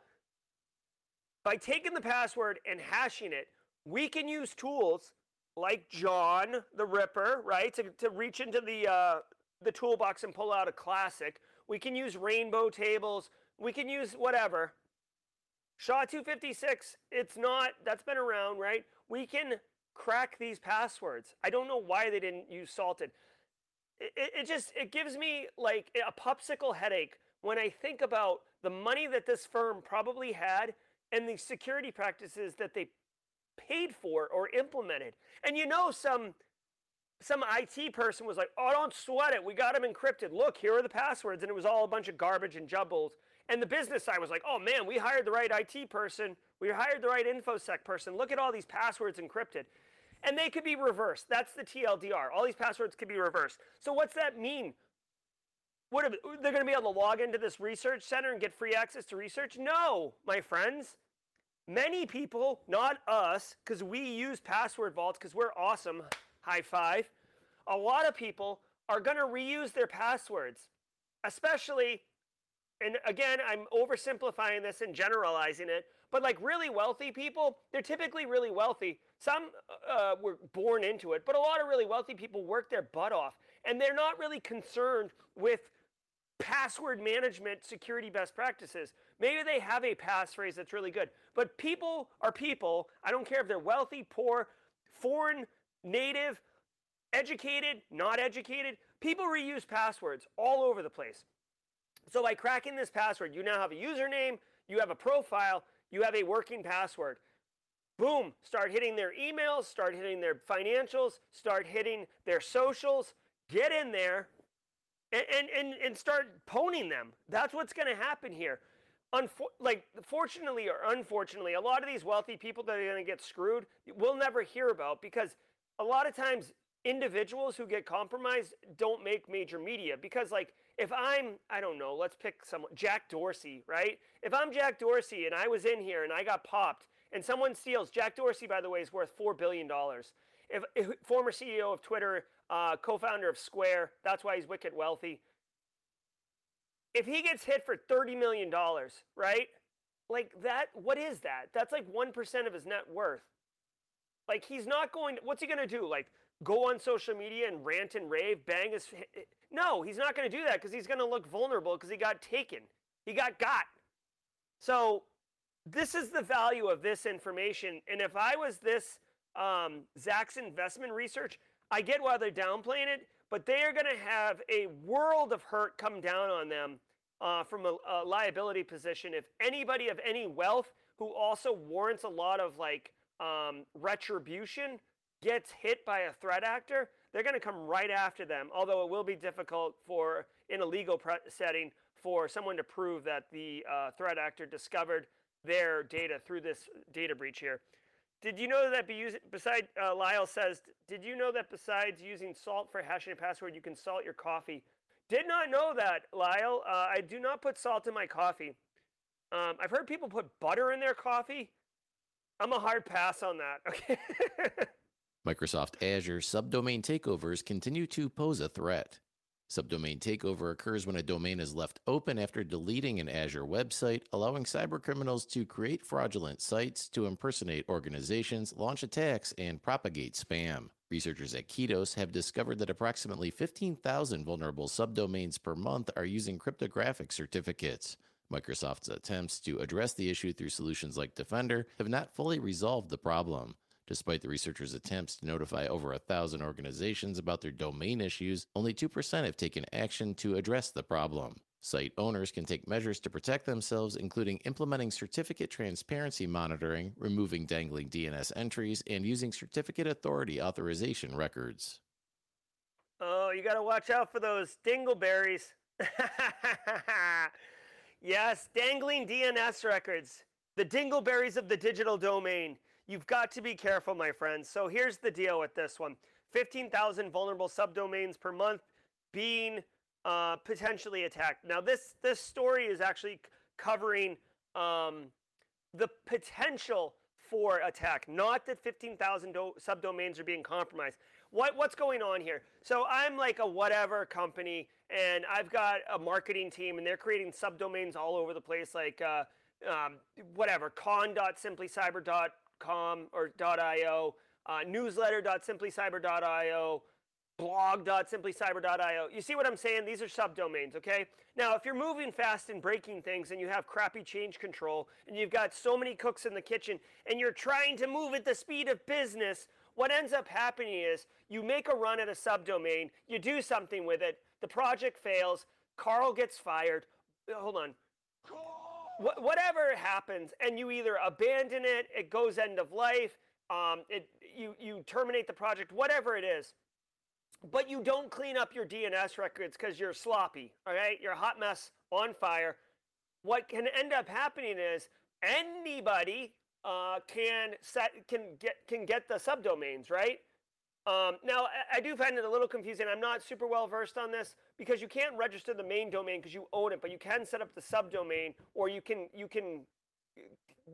by taking the password and hashing it, we can use tools like John the Ripper, right, to, to reach into the, uh, the toolbox and pull out a classic. We can use rainbow tables. We can use whatever. SHA-256, it's not, that's been around, right? We can crack these passwords. I don't know why they didn't use salted. It, it, just it gives me like a popsicle headache when I think about the money that this firm probably had and the security practices that they paid for or implemented. And you know some some IT person was like, "Oh, don't sweat it. We got them encrypted. Look, here are the passwords." And it was all a bunch of garbage and jumbles. And the business side was like, "Oh man, we hired the right IT person. We hired the right infosec person. Look at all these passwords encrypted." And they could be reversed. That's the TLDR. All these passwords could be reversed. So what's that mean? What are, they're going to be able to log into this research center and get free access to research? No, my friends. Many people, not us, because we use password vaults because we're awesome. High five. A lot of people are going to reuse their passwords, especially, and again, I'm oversimplifying this and generalizing it, but like really wealthy people, they're typically really wealthy. Some uh, were born into it, but a lot of really wealthy people work their butt off, and they're not really concerned with password management security best practices. Maybe they have a passphrase that's really good, but people are people. I don't care if they're wealthy, poor, foreign, native, educated, not educated. People reuse passwords all over the place. So by cracking this password, you now have a username, you have a profile, you have a working password. Boom, start hitting their emails, start hitting their financials, start hitting their socials. Get in there and, and, and, and start pwning them. That's what's going to happen here. Unfor- like, fortunately or unfortunately, a lot of these wealthy people that are going to get screwed, we'll never hear about because a lot of times individuals who get compromised don't make major media because like if i'm i don't know let's pick someone jack dorsey right if i'm jack dorsey and i was in here and i got popped and someone steals jack dorsey by the way is worth $4 billion if, if former ceo of twitter uh, co-founder of square that's why he's wicked wealthy if he gets hit for $30 million right like that what is that that's like 1% of his net worth like he's not going to, what's he going to do like go on social media and rant and rave, bang his. No, he's not going to do that because he's going to look vulnerable because he got taken. He got got. So this is the value of this information. And if I was this um, Zacks investment research, I get why they're downplaying it, but they are going to have a world of hurt come down on them uh, from a, a liability position. If anybody of any wealth who also warrants a lot of like um, retribution gets hit by a threat actor, they're going to come right after them. Although it will be difficult for, in a legal pre- setting, for someone to prove that the uh, threat actor discovered their data through this data breach here. Did you know that be using, beside uh, Lyle says, did you know that besides using salt for hashing a password, you can salt your coffee? Did not know that, Lyle. Uh, I do not put salt in my coffee. Um, I've heard people put butter in their coffee. I'm a hard pass on that. Okay. Microsoft Azure subdomain takeovers continue to pose a threat. Subdomain takeover occurs when a domain is left open after deleting an Azure website, allowing cybercriminals to create fraudulent sites to impersonate organizations, launch attacks, and propagate spam. Researchers at Kitos have discovered that approximately 15,000 vulnerable subdomains per month are using cryptographic certificates. Microsoft's attempts to address the issue through solutions like Defender have not fully resolved the problem. Despite the researchers' attempts to notify over a thousand organizations about their domain issues, only 2% have taken action to address the problem. Site owners can take measures to protect themselves, including implementing certificate transparency monitoring, removing dangling DNS entries, and using certificate authority authorization records. Oh, you got to watch out for those dingleberries. yes, dangling DNS records. The dingleberries of the digital domain. You've got to be careful, my friends. So here's the deal with this one 15,000 vulnerable subdomains per month being uh, potentially attacked. Now, this, this story is actually covering um, the potential for attack, not that 15,000 do- subdomains are being compromised. What, what's going on here? So I'm like a whatever company, and I've got a marketing team, and they're creating subdomains all over the place, like uh, um, whatever, con.simplycyber.com com or .io, uh, newsletter.simplycyber.io, blog.simplycyber.io. You see what I'm saying? These are subdomains, okay? Now, if you're moving fast and breaking things and you have crappy change control and you've got so many cooks in the kitchen and you're trying to move at the speed of business, what ends up happening is you make a run at a subdomain, you do something with it, the project fails, Carl gets fired. Hold on wh- whatever happens, and you either abandon it, it goes end of life, um, it, you, you terminate the project, whatever it is, but you don't clean up your DNS records because you're sloppy, all right? You're a hot mess on fire. What can end up happening is anybody uh, can set can get can get the subdomains, right? Um, now, I, do find it a little confusing. I'm not super well versed on this because you can't register the main domain because you own it, but you can set up the subdomain or you can you can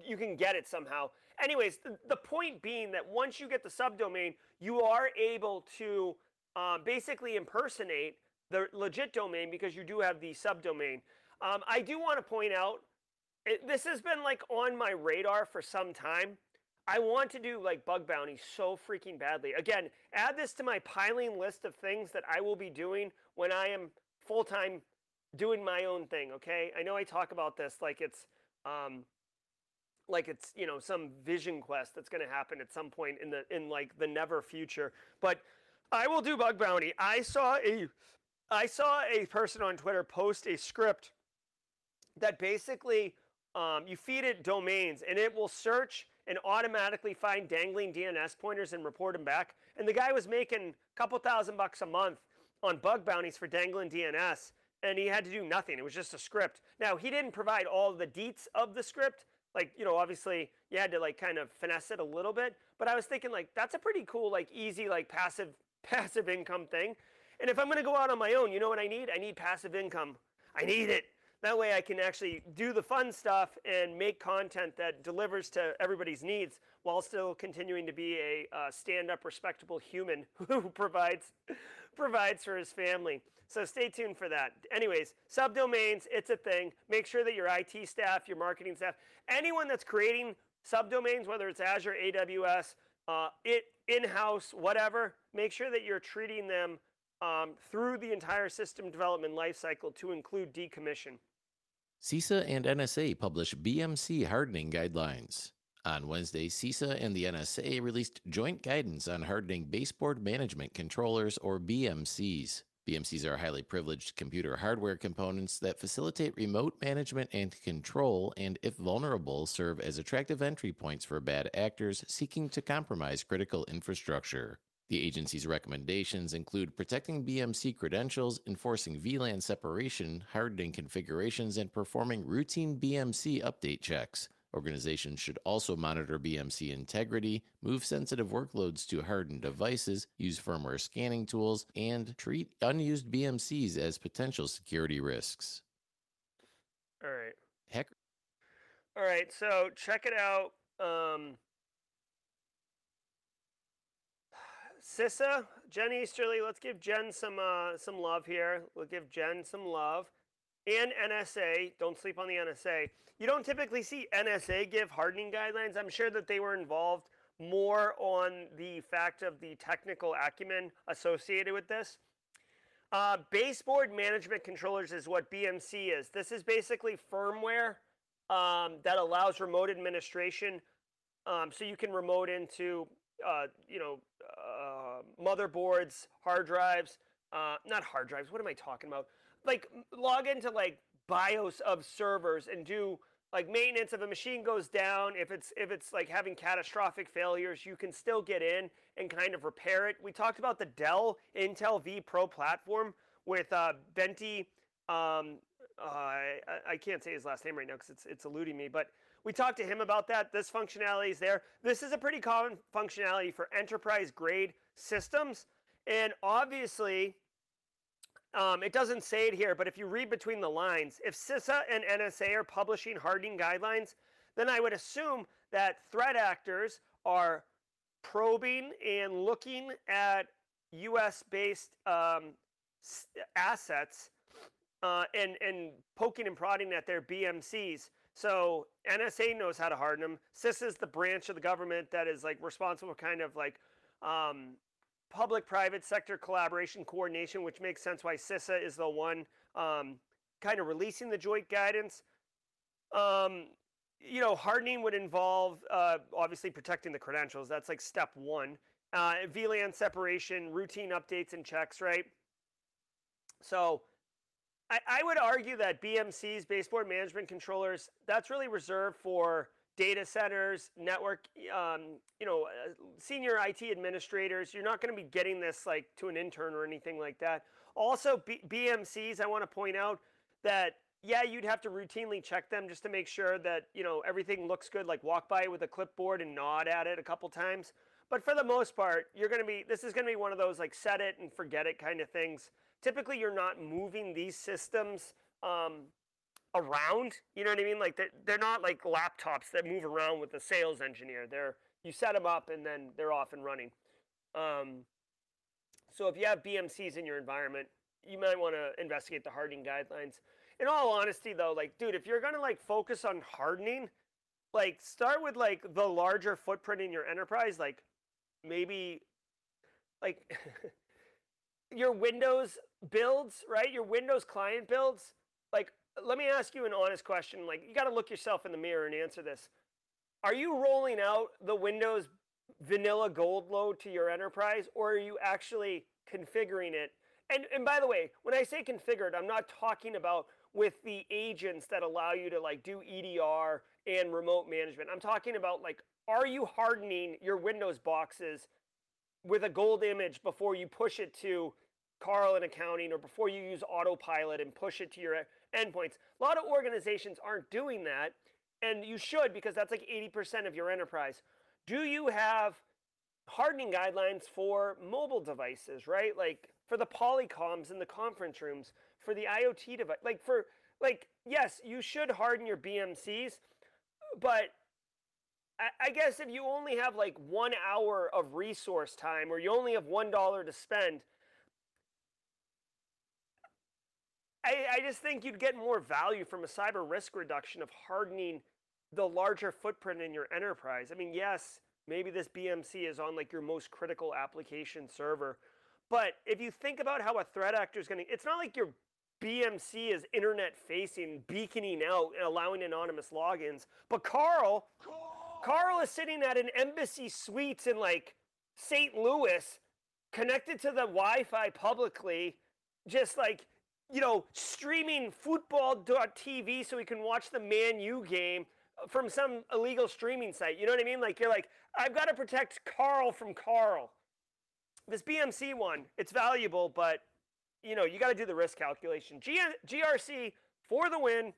you can get it somehow. Anyways, the, the point being that once you get the subdomain, you are able to um, basically impersonate the legit domain because you do have the subdomain. Um, I do want to point out it, this has been like on my radar for some time. I want to do like bug bounty so freaking badly. Again, add this to my piling list of things that I will be doing when I am full time doing my own thing. Okay, I know I talk about this like it's um, like it's you know some vision quest that's going to happen at some point in the in like the never future. But I will do bug bounty. I saw a I saw a person on Twitter post a script that basically um, you feed it domains and it will search and automatically find dangling DNS pointers and report them back. And the guy was making a couple thousand bucks a month on bug bounties for dangling DNS, and he had to do nothing. It was just a script. Now, he didn't provide all the deets of the script. Like, you know, obviously you had to like kind of finesse it a little bit, but I was thinking like that's a pretty cool, like easy, like passive passive income thing. And if I'm to go out on my own, you know what I need? I need passive income. I need it. That way I can actually do the fun stuff and make content that delivers to everybody's needs while still continuing to be a uh, stand-up, respectable human who provides provides for his family. So stay tuned for that. Anyways, subdomains, it's a thing. Make sure that your IT staff, your marketing staff, anyone that's creating subdomains, whether it's Azure, AWS, uh, it in-house, whatever, make sure that you're treating them um, through the entire system development lifecycle to include decommission. CISA and NSA publish BMC hardening guidelines. On Wednesday, CISA and the NSA released joint guidance on hardening baseboard management controllers, or BMCs. BMCs are highly privileged computer hardware components that facilitate remote management and control, and if vulnerable, serve as attractive entry points for bad actors seeking to compromise critical infrastructure. The agency's recommendations include protecting BMC credentials, enforcing VLAN separation, hardening configurations, and performing routine BMC update checks. Organizations should also monitor BMC integrity, move sensitive workloads to hardened devices, use firmware scanning tools, and treat unused BMCs as potential security risks. All right. Heck. All right. So check it out. Um, CISA, Jen Easterly. Let's give Jen some uh, some love here. We'll give Jen some love. And NSA. Don't sleep on the NSA. You don't typically see NSA give hardening guidelines. I'm sure that they were involved more on the fact of the technical acumen associated with this. Uh, baseboard management controllers is what BMC is. This is basically firmware um, that allows remote administration. Um, so you can remote into, uh, you know, motherboards, hard drives, uh, not hard drives. What am I talking about? Like log into like BIOS of servers and do like maintenance if a machine goes down if it's if it's like having catastrophic failures you can still get in and kind of repair it we talked about the dell intel vPro platform with uh, Benti um, uh, I, I can't say his last name right now because it's, it's eluding me but we talked to him about that this functionality is there this is a pretty common functionality for enterprise grade systems and obviously um, it doesn't say it here, but if you read between the lines, if CISA and NSA are publishing hardening guidelines, then I would assume that threat actors are probing and looking at US based um, assets uh, and, and poking and prodding at their BMCs. So NSA knows how to harden them. CISA is the branch of the government that is like responsible, kind of like um, public private sector collaboration coordination, which makes sense why CISA is the one um, kind of releasing the joint guidance. Um, you know, hardening would involve uh, obviously protecting the credentials. That's like step one. Uh, VLAN separation, routine updates and checks, right? So I, I would argue that BMCs, baseboard management controllers, that's really reserved for data centers, network, um, you know, uh, senior IT administrators. You're not going to be getting this like to an intern or anything like that. Also, B- BMCs, I want to point out that yeah, you'd have to routinely check them just to make sure that you know everything looks good. Like walk by it with a clipboard and nod at it a couple times. But for the most part, you're going to be. This is going to be one of those like set it and forget it kind of things. Typically, you're not moving these systems um, around. You know what I mean? Like they're, they're not like laptops that move around with a sales engineer. They're you set them up and then they're off and running. Um, so if you have BMCs in your environment, you might want to investigate the hardening guidelines. In all honesty, though, like dude, if you're gonna like focus on hardening, like start with like the larger footprint in your enterprise, like maybe like your Windows builds, right? Your Windows client builds, like let me ask you an honest question. Like, you got to look yourself in the mirror and answer this. Are you rolling out the Windows vanilla gold load to your enterprise, or are you actually configuring it? And, and by the way, when I say configured, I'm not talking about with the agents that allow you to like do EDR and remote management. I'm talking about like, are you hardening your Windows boxes with a gold image before you push it to Carl in accounting or before you use autopilot and push it to your endpoints. A lot of organizations aren't doing that, and you should because that's like 80% of your enterprise. Do you have hardening guidelines for mobile devices, right? Like for the polycoms in the conference rooms, for the IoT device, like for like yes, you should harden your BMCs, but I guess if you only have like one hour of resource time or you only have one dollar to spend, I, I just think you'd get more value from a cyber risk reduction of hardening the larger footprint in your enterprise. I mean, yes, maybe this BMC is on like your most critical application server, but if you think about how a threat actor is going to, it's not like your BMC is internet facing, beaconing out, and allowing anonymous logins. But Carl, Carl is sitting at an embassy suite in like St. Louis, connected to the Wi Fi publicly, just like you know, streaming football.tv so we can watch the Man U game from some illegal streaming site. You know what I mean? Like, you're like, I've got to protect Carl from Carl. This BMC one, it's valuable, but, you know, you got to do the risk calculation. G- GRC for the win.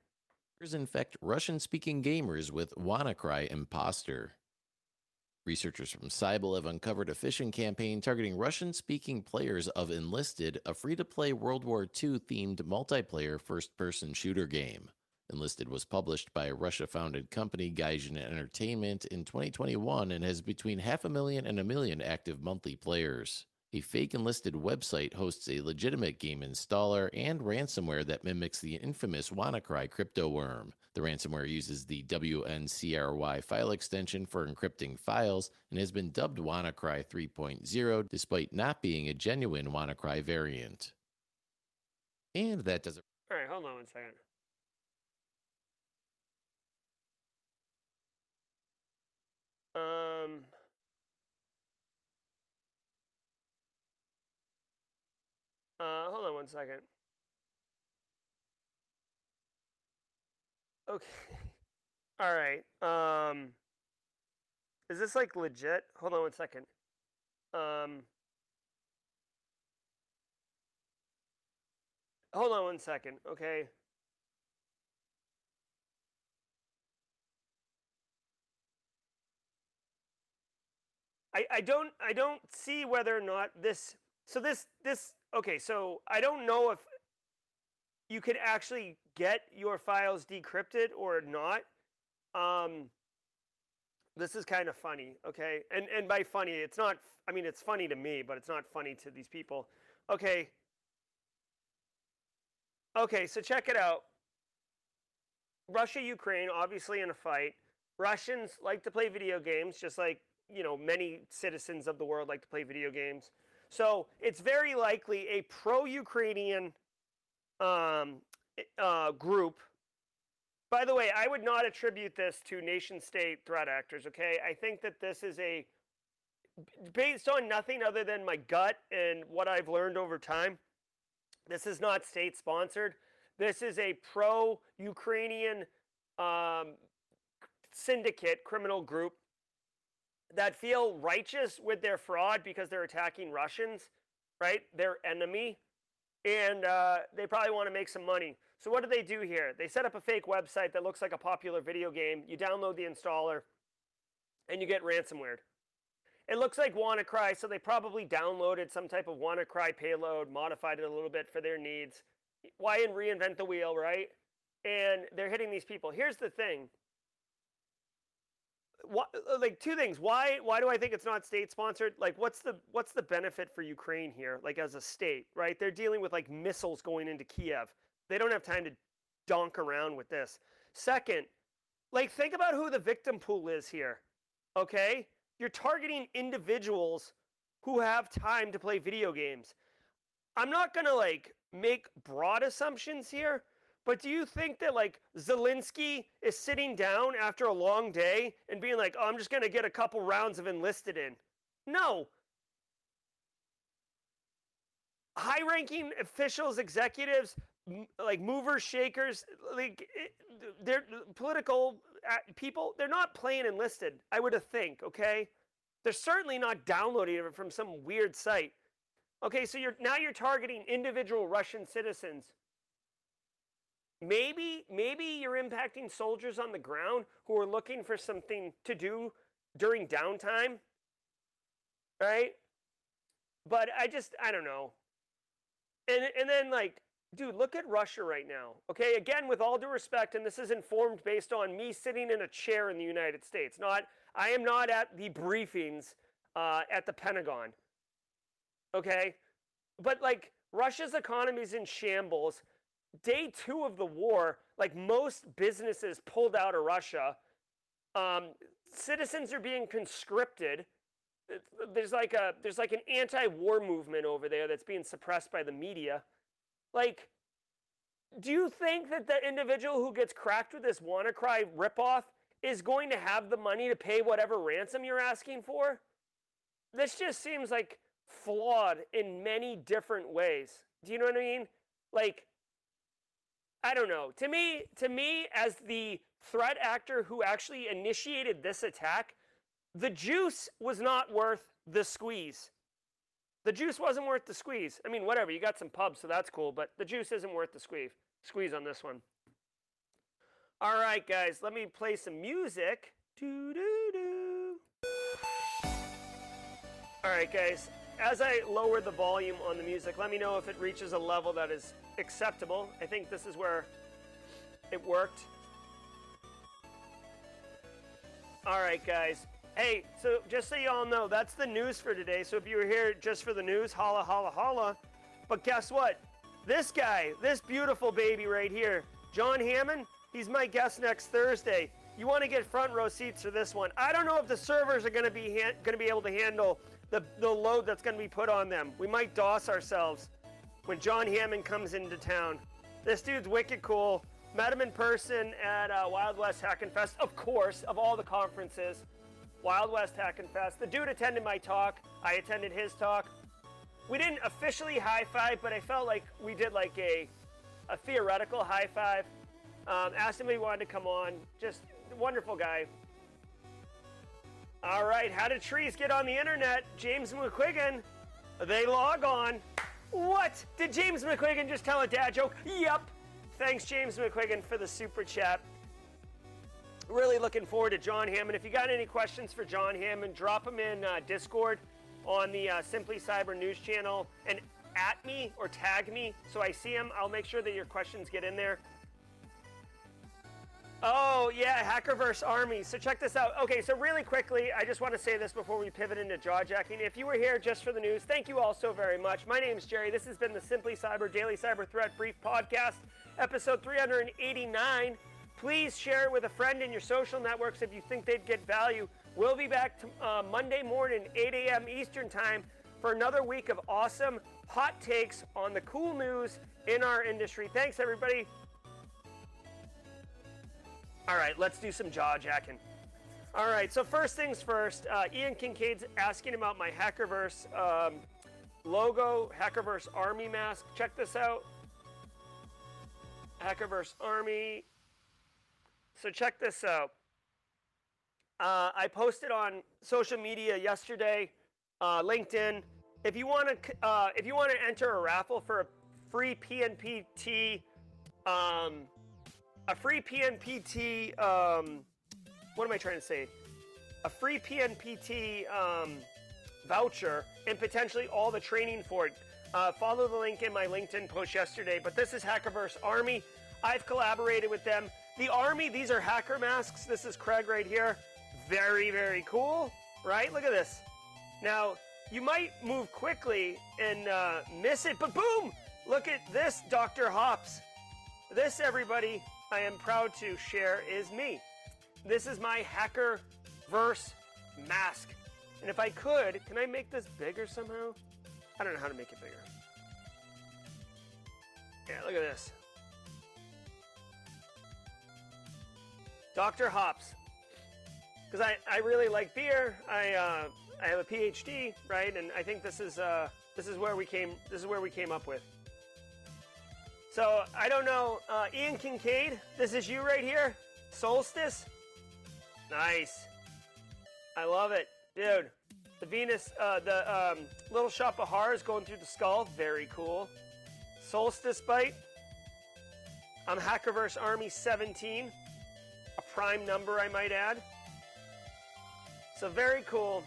Infect Russian speaking gamers with WannaCry Imposter. Researchers from Cyble have uncovered a phishing campaign targeting Russian speaking players of Enlisted, a free to play World War II themed multiplayer first person shooter game. Enlisted was published by Russia founded company Gaijin Entertainment in 2021 and has between half a million and a million active monthly players. A fake enlisted website hosts a legitimate game installer and ransomware that mimics the infamous WannaCry crypto worm. The ransomware uses the WNCRY file extension for encrypting files and has been dubbed WannaCry 3.0 despite not being a genuine WannaCry variant. And that does it. All right, hold on one second. Um. Uh, hold on one second. Okay. All right. Um. Is this like legit? Hold on one second. Um. Hold on one second. Okay. I, I don't I don't see whether or not this so this this okay so I don't know if you could actually get your files decrypted or not. Um, this is kind of funny, okay? And and by funny, it's not. I mean, it's funny to me, but it's not funny to these people. Okay. Okay, so check it out. Russia Ukraine, obviously in a fight. Russians like to play video games, just like you know many citizens of the world like to play video games. So it's very likely a pro-Ukrainian um, uh, group. By the way, I would not attribute this to nation state threat actors, okay? I think that this is a, based on nothing other than my gut and what I've learned over time, this is not state sponsored. This is a pro Ukrainian um, syndicate, criminal group that feel righteous with their fraud because they're attacking Russians, right? Their enemy and uh, they probably want to make some money. So what do they do here? They set up a fake website that looks like a popular video game. You download the installer, and you get ransomware. It looks like WannaCry, so they probably downloaded some type of WannaCry payload, modified it a little bit for their needs. Why reinvent the wheel, right? And they're hitting these people. Here's the thing what, like two things. Why why do I think it's not state sponsored? Like what's the what's the benefit for Ukraine here? Like as a state, right? They're dealing with like missiles going into Kiev. They don't have time to donk around with this. Second, like think about who the victim pool is here. Okay? You're targeting individuals who have time to play video games. I'm not going to like make broad assumptions here, but do you think that like Zelensky is sitting down after a long day and being like, "Oh, I'm just going to get a couple rounds of enlisted in"? No. High-ranking officials, executives, like movers, shakers, like they're political uh, people. They're not playing enlisted. I would think. Okay, they're certainly not downloading it from some weird site. Okay, so you're now you're targeting individual Russian citizens maybe maybe you're impacting soldiers on the ground who are looking for something to do during downtime right? But i just i don't know. And and then like dude look at russia right now okay? Again with all due respect and this is informed based on me sitting in a chair in the united states not i am not at the briefings uh, at the pentagon okay? But like russia's economy is in shambles day two of the war, like most businesses pulled out of Russia. Um, citizens are being conscripted. There's like a there's like an anti-war movement over there that's being suppressed by the media. Like, do you think that the individual who gets cracked with this WannaCry ripoff is going to have the money to pay whatever ransom you're asking for? This just seems like flawed in many different ways. Do you know what I mean? Like, I don't know. To me, to me, as the threat actor who actually initiated this attack, the juice was not worth the squeeze. The juice wasn't worth the squeeze. I mean, whatever. You got some pubs, so that's cool, but the juice isn't worth the squeeze. Squeeze on this one. All right, guys, let me play some music. Doo doo doo. All right, guys. As I lower the volume on the music, let me know if it reaches a level that is acceptable. I think this is where It worked. All right, guys. Hey, so just so you all know, that's the news for today. So if you were here just for the news, holla, holla, holla. But guess what? This guy, this beautiful baby right here, John Hammond, he's my guest next Thursday. You want to get front row seats for this one. I don't know if the servers are going to be ha- going to be able to handle the, the load that's going to be put on them. We might DOS ourselves when John Hammond comes into town. This dude's wicked cool. Met him in person at uh, Wild West Hackin' Fest, of course, of all the conferences. Wild West Hackin' Fest. The dude attended my talk. I attended his talk. We didn't officially high five, but I felt like we did like a, a theoretical high five. Um, asked him if he wanted to come on. Just wonderful guy. All right, how did trees get on the internet? James McQuiggan, they log on. What? Did James McQuiggan just tell a dad joke? Yep. Thanks, James McQuiggan, for the super chat. Really looking forward to John Hammond. If you got any questions for John Hammond, drop them in uh, Discord on the uh, Simply Cyber News channel and at me or tag me so I see them. I'll make sure that your questions get in there. Oh, yeah, Hackerverse Army. So check this out. Okay, so really quickly, I just want to say this before we pivot into jawjacking. If you were here just for the news, thank you all so very much. My name is Jerry. This has been the Simply Cyber Daily Cyber Threat Brief Podcast, episode 389. Please share it with a friend in your social networks if you think they'd get value. We'll be back to, uh, Monday morning, 8 a.m. Eastern Time, for another week of awesome hot takes on the cool news in our industry. Thanks, everybody. All right, let's do some jaw jacking. All right, so first things first, uh, Ian Kincaid's asking about my Hackerverse um, logo, Hackerverse Army mask. Check this out. Hackerverse Army. So check this out. Uh, I posted on social media yesterday, uh, LinkedIn. If you want to, uh, if you want to enter a raffle for a free PNPT um, a free PNPT. Um, what am I trying to say? A free PNPT um, voucher and potentially all the training for it. Uh, follow the link in my LinkedIn post yesterday. But this is Hackerverse Army. I've collaborated with them. The Army, these are hacker masks. This is Craig right here. Very, very cool, right? Look at this. Now, you might move quickly and uh, miss it, but boom! Look at this, Dr. Hops. This, everybody, I am proud to share is me. This is my hacker verse mask. And if I could, can I make this bigger somehow? I don't know how to make it bigger. Yeah, look at this. Dr. Hops. Because I, I really like beer. I uh, I have a PhD, right? And I think this is uh, this is where we came this is where we came up with. So I don't know, uh, Ian Kincaid. This is you right here, Solstice. Nice. I love it, dude. The Venus, uh, the um, little shop of horrors going through the skull. Very cool. Solstice bite. I'm Hackerverse Army 17, a prime number, I might add. So very cool.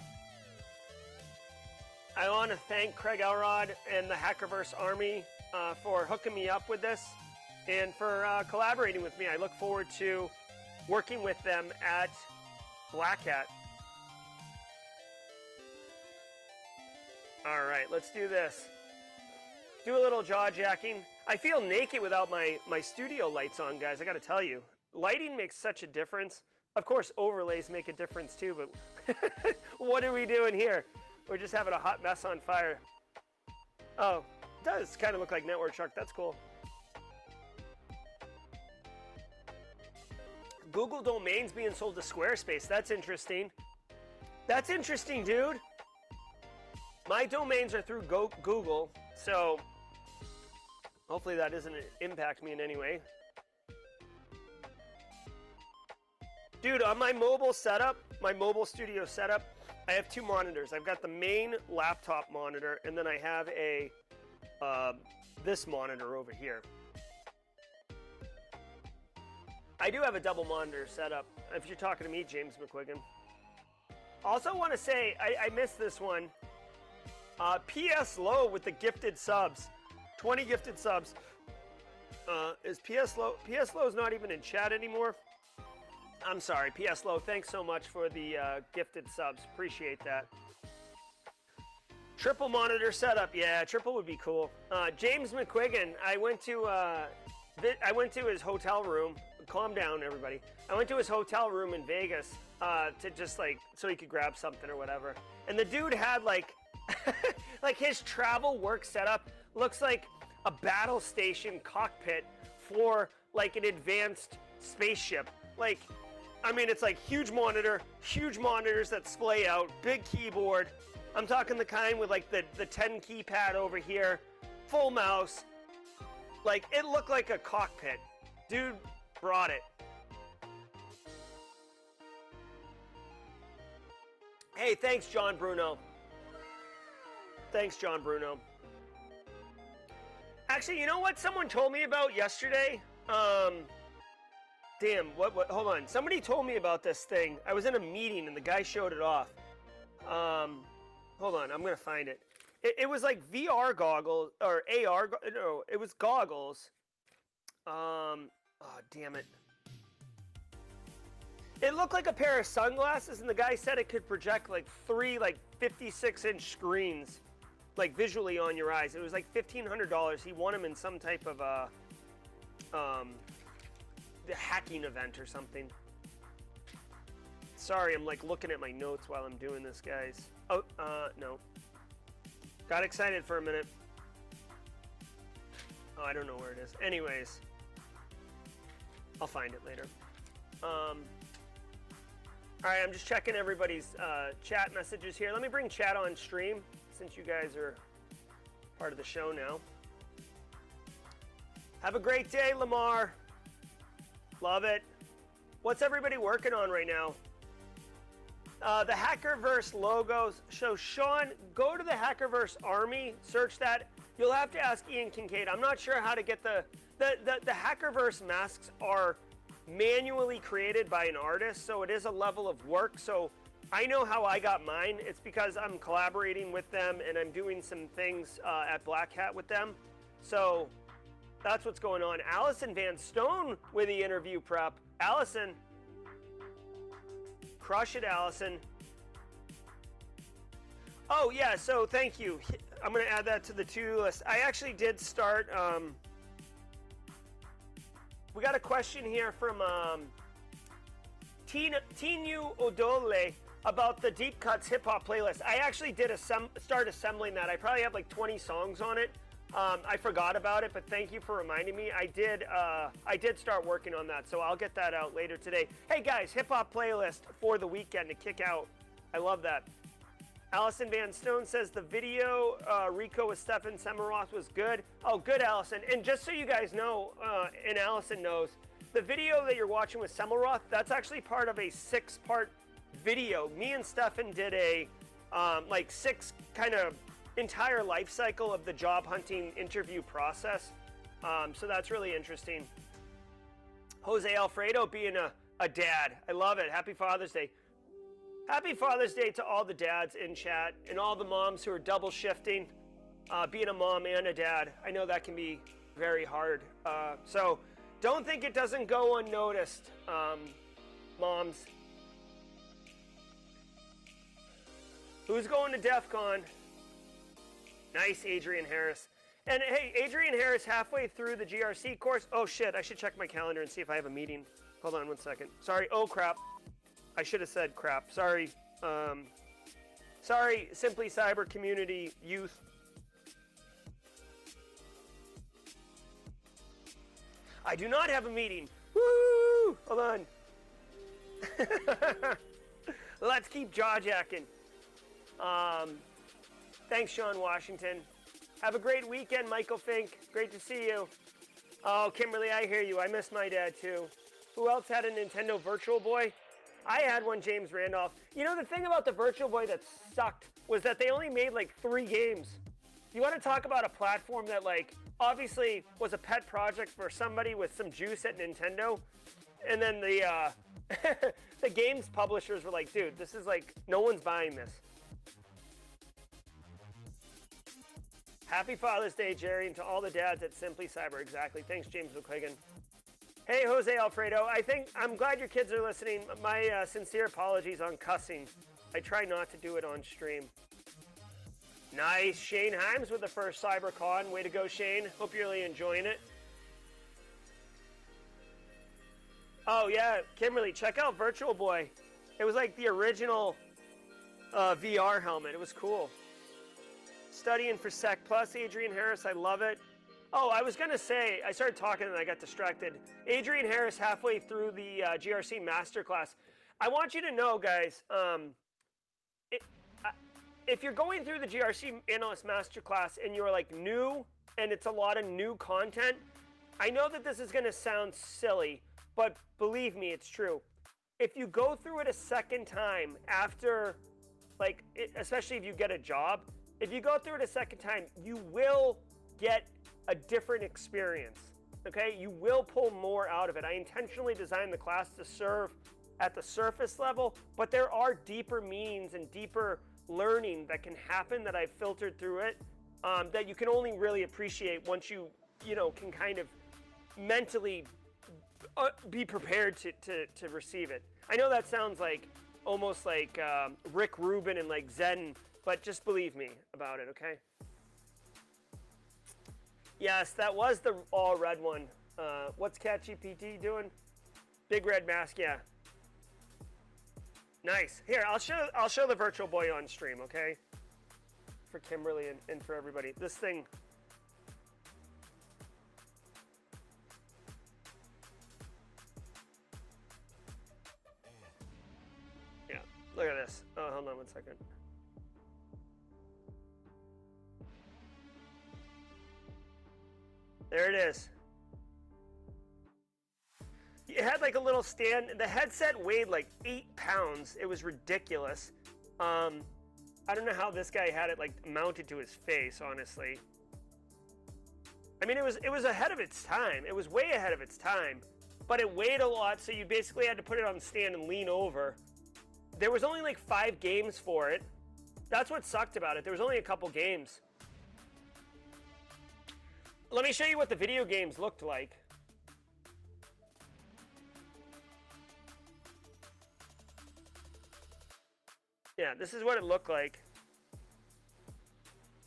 I want to thank Craig Elrod and the Hackerverse Army uh, for hooking me up with this and for uh, collaborating with me. I look forward to working with them at Black Hat. All right, let's do this. Do a little jaw jacking. I feel naked without my, my studio lights on, guys. I got to tell you, lighting makes such a difference. Of course, overlays make a difference too, but what are we doing here? We're just having a hot mess on fire. Oh, does kind of look like Network Shark. That's cool. Google domains being sold to Squarespace. That's interesting. That's interesting, dude. My domains are through Go- Google, so hopefully that doesn't impact me in any way. Dude, on my mobile setup, my mobile studio setup, I have two monitors. I've got the main laptop monitor, and then I have a uh, this monitor over here. I do have a double monitor setup. If you're talking to me, James McQuiggan. Also, want to say I, I missed this one. Uh, PS Low with the gifted subs, 20 gifted subs. Uh, is PS Low? PS Low is not even in chat anymore. I'm sorry, PS Low. Thanks so much for the uh, gifted subs. Appreciate that. Triple monitor setup, yeah, triple would be cool. Uh, James McQuiggan, I went to uh, I went to his hotel room. Calm down, everybody. I went to his hotel room in Vegas uh, to just like so he could grab something or whatever. And the dude had like like his travel work setup looks like a battle station cockpit for like an advanced spaceship. Like, I mean, it's like huge monitor, huge monitors that splay out, big keyboard. I'm talking the kind with like the, the 10 keypad over here, full mouse. Like, it looked like a cockpit. Dude brought it. Hey, thanks, John Bruno. Thanks, John Bruno. Actually, you know what someone told me about yesterday? Um, damn, what, what, hold on. Somebody told me about this thing. I was in a meeting and the guy showed it off. Um, hold on, I'm gonna find it. It, it was like VR goggles, or AR, no, it was goggles. Um, oh, damn it. It looked like a pair of sunglasses, and the guy said it could project like three, like 56 inch screens like visually on your eyes. It was like fifteen hundred dollars. He won them in some type of a uh, um, the hacking event or something. Sorry, I'm like looking at my notes while I'm doing this, guys. Oh, uh, no. Got excited for a minute. Oh, I don't know where it is. Anyways, I'll find it later. Um, all right, I'm just checking everybody's uh, chat messages here. Let me bring chat on stream since you guys are part of the show now. Have a great day, Lamar. Love it. What's everybody working on right now? Uh, the Hackerverse logos. So, Sean, go to the Hackerverse Army, search that. You'll have to ask Ian Kincaid. I'm not sure how to get the, the, the, the Hackerverse masks are manually created by an artist, so it is a level of work. So, I know how I got mine. It's because I'm collaborating with them and I'm doing some things uh, at Black Hat with them. So that's what's going on. Allison Van Stone with the interview prep. Allison, crush it, Allison. Oh, yeah, so thank you. I'm going to add that to the to do list. I actually did start. Um, we got a question here from um, Odole about the Deep Cuts hip hop playlist. I actually did assemb- start assembling that. I probably have like 20 songs on it. Um, I forgot about it, but thank you for reminding me. I did. Uh, I did start working on that, so I'll get that out later today. Hey guys, hip hop playlist for the weekend to kick out. I love that. Allison Van Stone says the video uh, Rico with Stefan Semmelroth was good. Oh, good, Allison. And just so you guys know, uh, and Allison knows, the video that you're watching with Semmelroth, that's actually part of a six-part video. Me and Stefan did a um, like six kind of entire life cycle of the job hunting interview process. Um, so that's really interesting. Jose Alfredo being a, a dad. I love it. Happy Father's Day. Happy Father's Day to all the dads in chat and all the moms who are double shifting, uh, being a mom and a dad. I know that can be very hard. Uh, so don't think it doesn't go unnoticed, um, moms. Who's going to DEF CON? Nice, Adrian Harris. And hey, Adrian Harris, halfway through the GRC course. Oh shit, I should check my calendar and see if I have a meeting. Hold on one second. Sorry. Oh crap. I should have said crap. Sorry. Um, sorry, Simply Cyber Community Youth. I do not have a meeting. Woo! Hold on. Let's keep jaw jacking. Um, thanks, Sean Washington. Have a great weekend, Michael Fink. Great to see you. Oh, Kimberly, I hear you. I miss my dad too. Who else had a Nintendo Virtual Boy? I had one, James Randolph. You know, the thing about the Virtual Boy that sucked was that they only made like three games. You want to talk about a platform that, like, obviously was a pet project for somebody with some juice at Nintendo, and then the uh, the games publishers were like, dude, this is like no one's buying this. Happy Father's Day, Jerry, and to all the dads at Simply Cyber. Exactly. Thanks, James McQuiggan. Hey, Jose Alfredo. I think I'm glad your kids are listening. My uh, sincere apologies on cussing. I try not to do it on stream. Nice. Shane Himes with the first CyberCon. Way to go, Shane. Hope you're really enjoying it. Oh, yeah, Kimberly, check out Virtual Boy. It was like the original uh, VR helmet. It was cool. Studying for Sec Plus, Adrian Harris. I love it. Oh, I was going to say, I started talking and I got distracted. Adrian Harris, halfway through the uh, GRC Masterclass. I want you to know, guys, um, it, uh, if you're going through the GRC Analyst Masterclass and you're like new and it's a lot of new content, I know that this is going to sound silly, but believe me, it's true. If you go through it a second time after, like, it, especially if you get a job, if you go through it a second time, you will get a different experience. Okay, you will pull more out of it. I intentionally designed the class to serve at the surface level, but there are deeper meanings and deeper learning that can happen that I've filtered through it um, that you can only really appreciate once you, you know, can kind of mentally uh, be prepared to, to, to receive it. I know that sounds like almost like um, Rick Rubin and like Zen, but just believe me about it, okay? Yes, that was the all red one. Uh, what's ChatGPT doing? Big red mask, yeah. Nice. Here, I'll show I'll show the virtual boy on stream, okay? For Kimberly and, and for everybody. This thing. Yeah, look at this. Oh, hold on one second. There it is. It had like a little stand. The headset weighed like eight pounds. It was ridiculous. Um, I don't know how this guy had it like mounted to his face. Honestly, I mean, it was it was ahead of its time. It was way ahead of its time, but it weighed a lot, so you basically had to put it on the stand and lean over. There was only like five games for it. That's what sucked about it. There was only a couple games. Let me show you what the video games looked like. Yeah, this is what it looked like.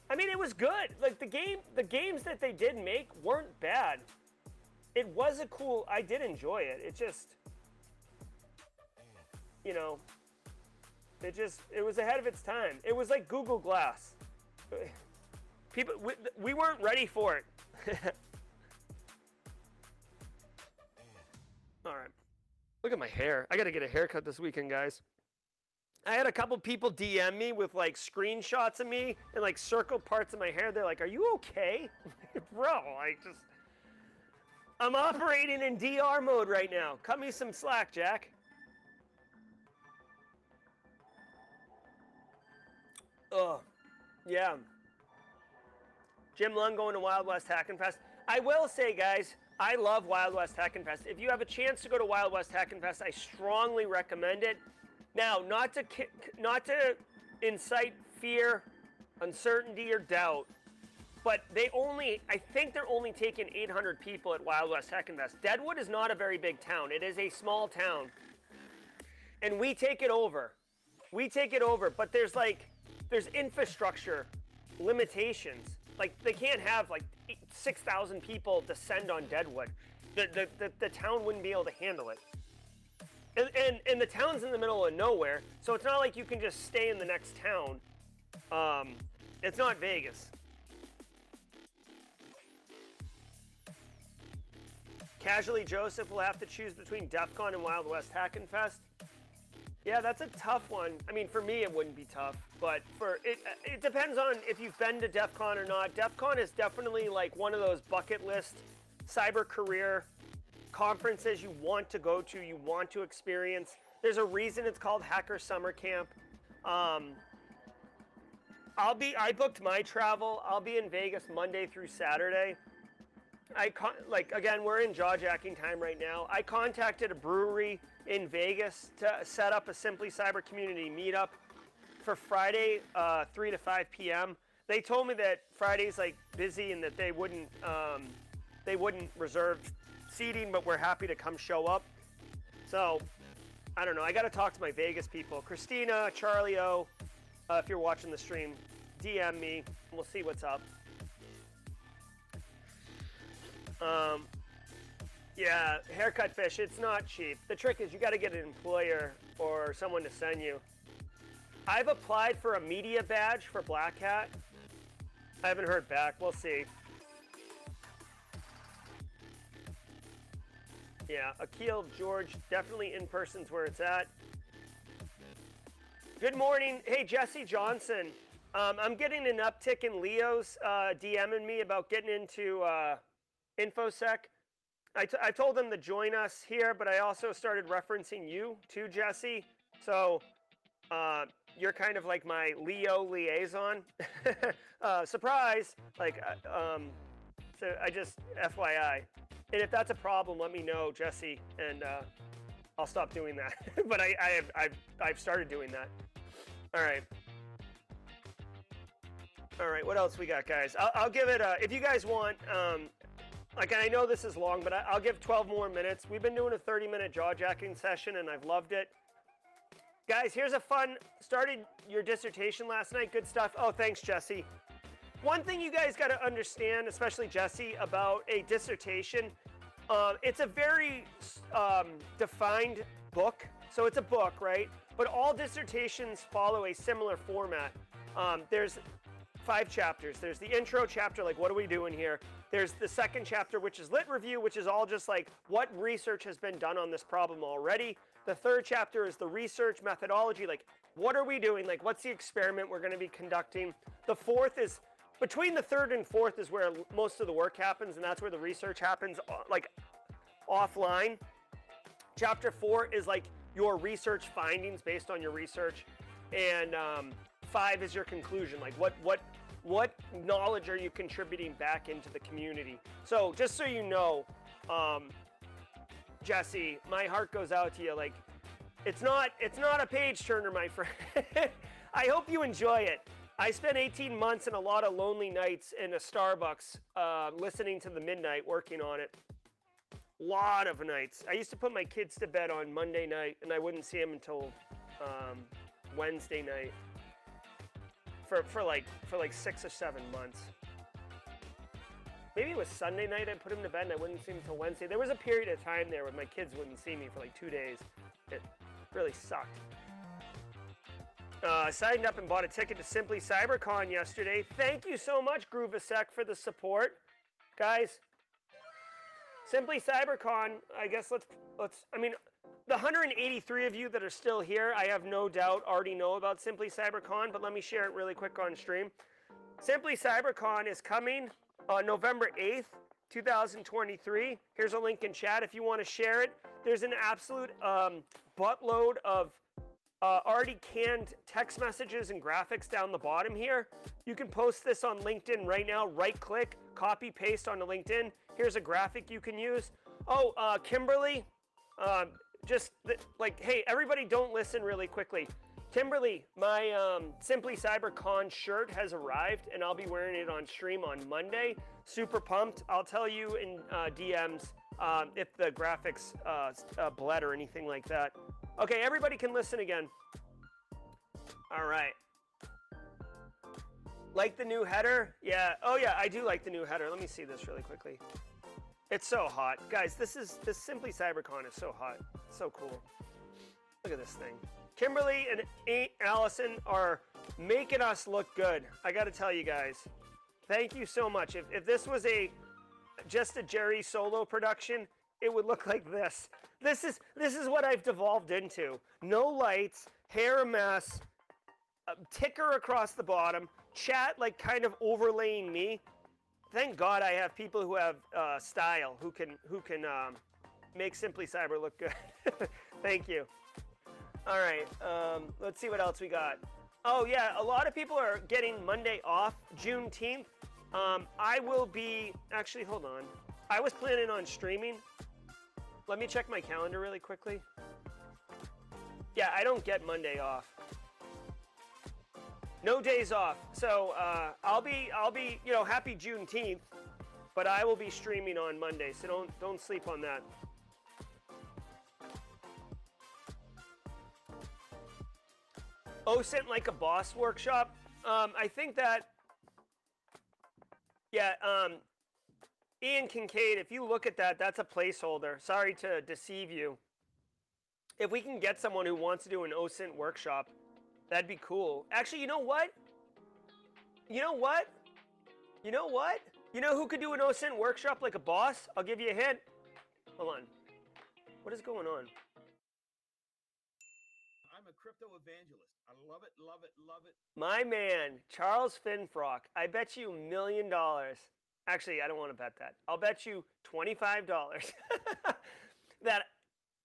I mean, it was good. Like the game, the games that they did make weren't bad. It was a cool. I did enjoy it. It just, you know, it just it was ahead of its time. It was like Google Glass. People, we, we weren't ready for it. All right. Look at my hair. I got to get a haircut this weekend, guys. I had a couple people DM me with like screenshots of me and like circle parts of my hair. They're like, "Are you okay?" Bro, I just I'm operating in DR mode right now. Cut me some slack, Jack. Oh, yeah. Jim Lund going to Wild West Hackin' Fest. I will say, guys, I love Wild West Hackin' Fest. If you have a chance to go to Wild West Hackin' Fest, I strongly recommend it. Now, not to not to incite fear, uncertainty, or doubt, but they only I think they're only taking 800 people at Wild West Hackin' Fest. Deadwood is not a very big town. It is a small town, and we take it over. We take it over, but there's like there's infrastructure limitations. Like they can't have like 6,000 people descend on Deadwood. The, the, the, the town wouldn't be able to handle it. And, and, and the town's in the middle of nowhere, so it's not like you can just stay in the next town. Um, it's not Vegas. Casually Joseph will have to choose between DEF CON and Wild West Hackin' Fest. Yeah, that's a tough one. I mean, for me, it wouldn't be tough, but for it, it depends on if you've been to DEF CON or not. DEF CON is definitely like one of those bucket list cyber career conferences you want to go to, you want to experience. There's a reason it's called Hacker Summer Camp. Um, I'll be. I booked my travel. I'll be in Vegas Monday through Saturday. I con- like again, we're in jaw jacking time right now. I contacted a brewery in Vegas to set up a Simply Cyber community meetup for Friday, uh, 3 to 5 p.m. they told me that Friday's like busy and that they wouldn't um, they wouldn't reserve seating, but we're happy to come show up. So I don't know. I got to talk to my Vegas people, Christina, Charlie O. Uh, if you're watching the stream, DM me. We'll see what's up. Um, yeah, haircut fish. It's not cheap. The trick is you got to get an employer or someone to send you. I've applied for a media badge for Black Hat. I haven't heard back. We'll see. Yeah, Akil, George, definitely in person's where it's at. Good morning. Hey, Jesse Johnson. Um, I'm getting an uptick in Leo's uh, DMing me about getting into uh, InfoSec. I, t- I told them to join us here, but I also started referencing you to Jesse. So uh, you're kind of like my Leo liaison. uh, surprise! Like, uh, um, so I just FYI. And if that's a problem, let me know, Jesse, and uh, I'll stop doing that. but I, I have, I've, I've started doing that. All right. All right, what else we got, guys? I'll, I'll give it. A, if you guys want, um, like I know this is long, but I, will give 12 more minutes. We've been doing a 30-minute jaw jacking session, and I've loved it. Guys, here's a fun. Started your dissertation last night. Good stuff. Oh, thanks, Jesse. One thing you guys got to understand, especially Jesse, about a dissertation, uh, it's a very um, defined book. So it's a book, right? But all dissertations follow a similar format. Um, there's five chapters. There's the intro chapter, like what are we doing here? There's the second chapter, which is lit review, which is all just like what research has been done on this problem already. The third chapter is the research methodology, like what are we doing? Like what's the experiment we're going to be conducting? The fourth is between the third and fourth is where most of the work happens, and that's where the research happens, uh, like offline. Chapter four is like your research findings based on your research, and um, five is your conclusion. Like what what what knowledge are you contributing back into the community? So just so you know, um, Jesse, my heart goes out to you. Like it's not it's not a page turner, my friend. I hope you enjoy it. I spent 18 months and a lot of lonely nights in a Starbucks uh, listening to the midnight working on it. Lot of nights. I used to put my kids to bed on Monday night and I wouldn't see them until um, Wednesday night for, for like for like six or seven months. Maybe it was Sunday night I put him to bed and I wouldn't see him until Wednesday. There was a period of time there where my kids wouldn't see me for like two days. It really sucked. Uh, signed up and bought a ticket to Simply CyberCon yesterday. Thank you so much, Groovasec, for the support, guys. Simply CyberCon. I guess let's let's. I mean, the 183 of you that are still here, I have no doubt already know about Simply CyberCon, but let me share it really quick on stream. Simply CyberCon is coming on November 8th, 2023. Here's a link in chat if you want to share it. There's an absolute um, buttload of uh, already canned text messages and graphics down the bottom here. You can post this on LinkedIn right now. Right click, copy, paste onto LinkedIn. Here's a graphic you can use. Oh, uh, Kimberly, um, just like, hey, everybody don't listen really quickly. Kimberly, my um, Simply CyberCon shirt has arrived and I'll be wearing it on stream on Monday. Super pumped. I'll tell you in uh, DMs um, if the graphics uh, uh, bled or anything like that. Okay, everybody can listen again. All right. Like the new header? Yeah. Oh yeah, I do like the new header. Let me see this really quickly. It's so hot. Guys, this is this Simply CyberCon is so hot. So cool. Look at this thing. Kimberly and Aunt Allison are making us look good. I got to tell you guys. Thank you so much. If, if this was a just a Jerry solo production, it would look like this. This is this is what I've devolved into. No lights, hair a mess, a ticker across the bottom, chat like kind of overlaying me. Thank God I have people who have uh, style who can who can um, make Simply Cyber look good. Thank you. All right, um, let's see what else we got. Oh yeah, a lot of people are getting Monday off, Juneteenth. Um, I will be actually. Hold on. I was planning on streaming let me check my calendar really quickly. Yeah, I don't get Monday off. No days off. So uh, I'll be I'll be you know happy Juneteenth, but I will be streaming on Monday. So don't don't sleep on that. OSINT like a boss workshop. Um, I think that yeah. Um, Ian Kincaid, if you look at that, that's a placeholder. Sorry to deceive you. If we can get someone who wants to do an OSINT workshop, that'd be cool. Actually, you know what? You know what? You know what? You know who could do an OSINT workshop like a boss? I'll give you a hint. Hold on. What is going on? I'm a crypto evangelist. I love it, love it, love it. My man, Charles Finfrock. I bet you a million dollars. Actually, I don't want to bet that. I'll bet you $25 that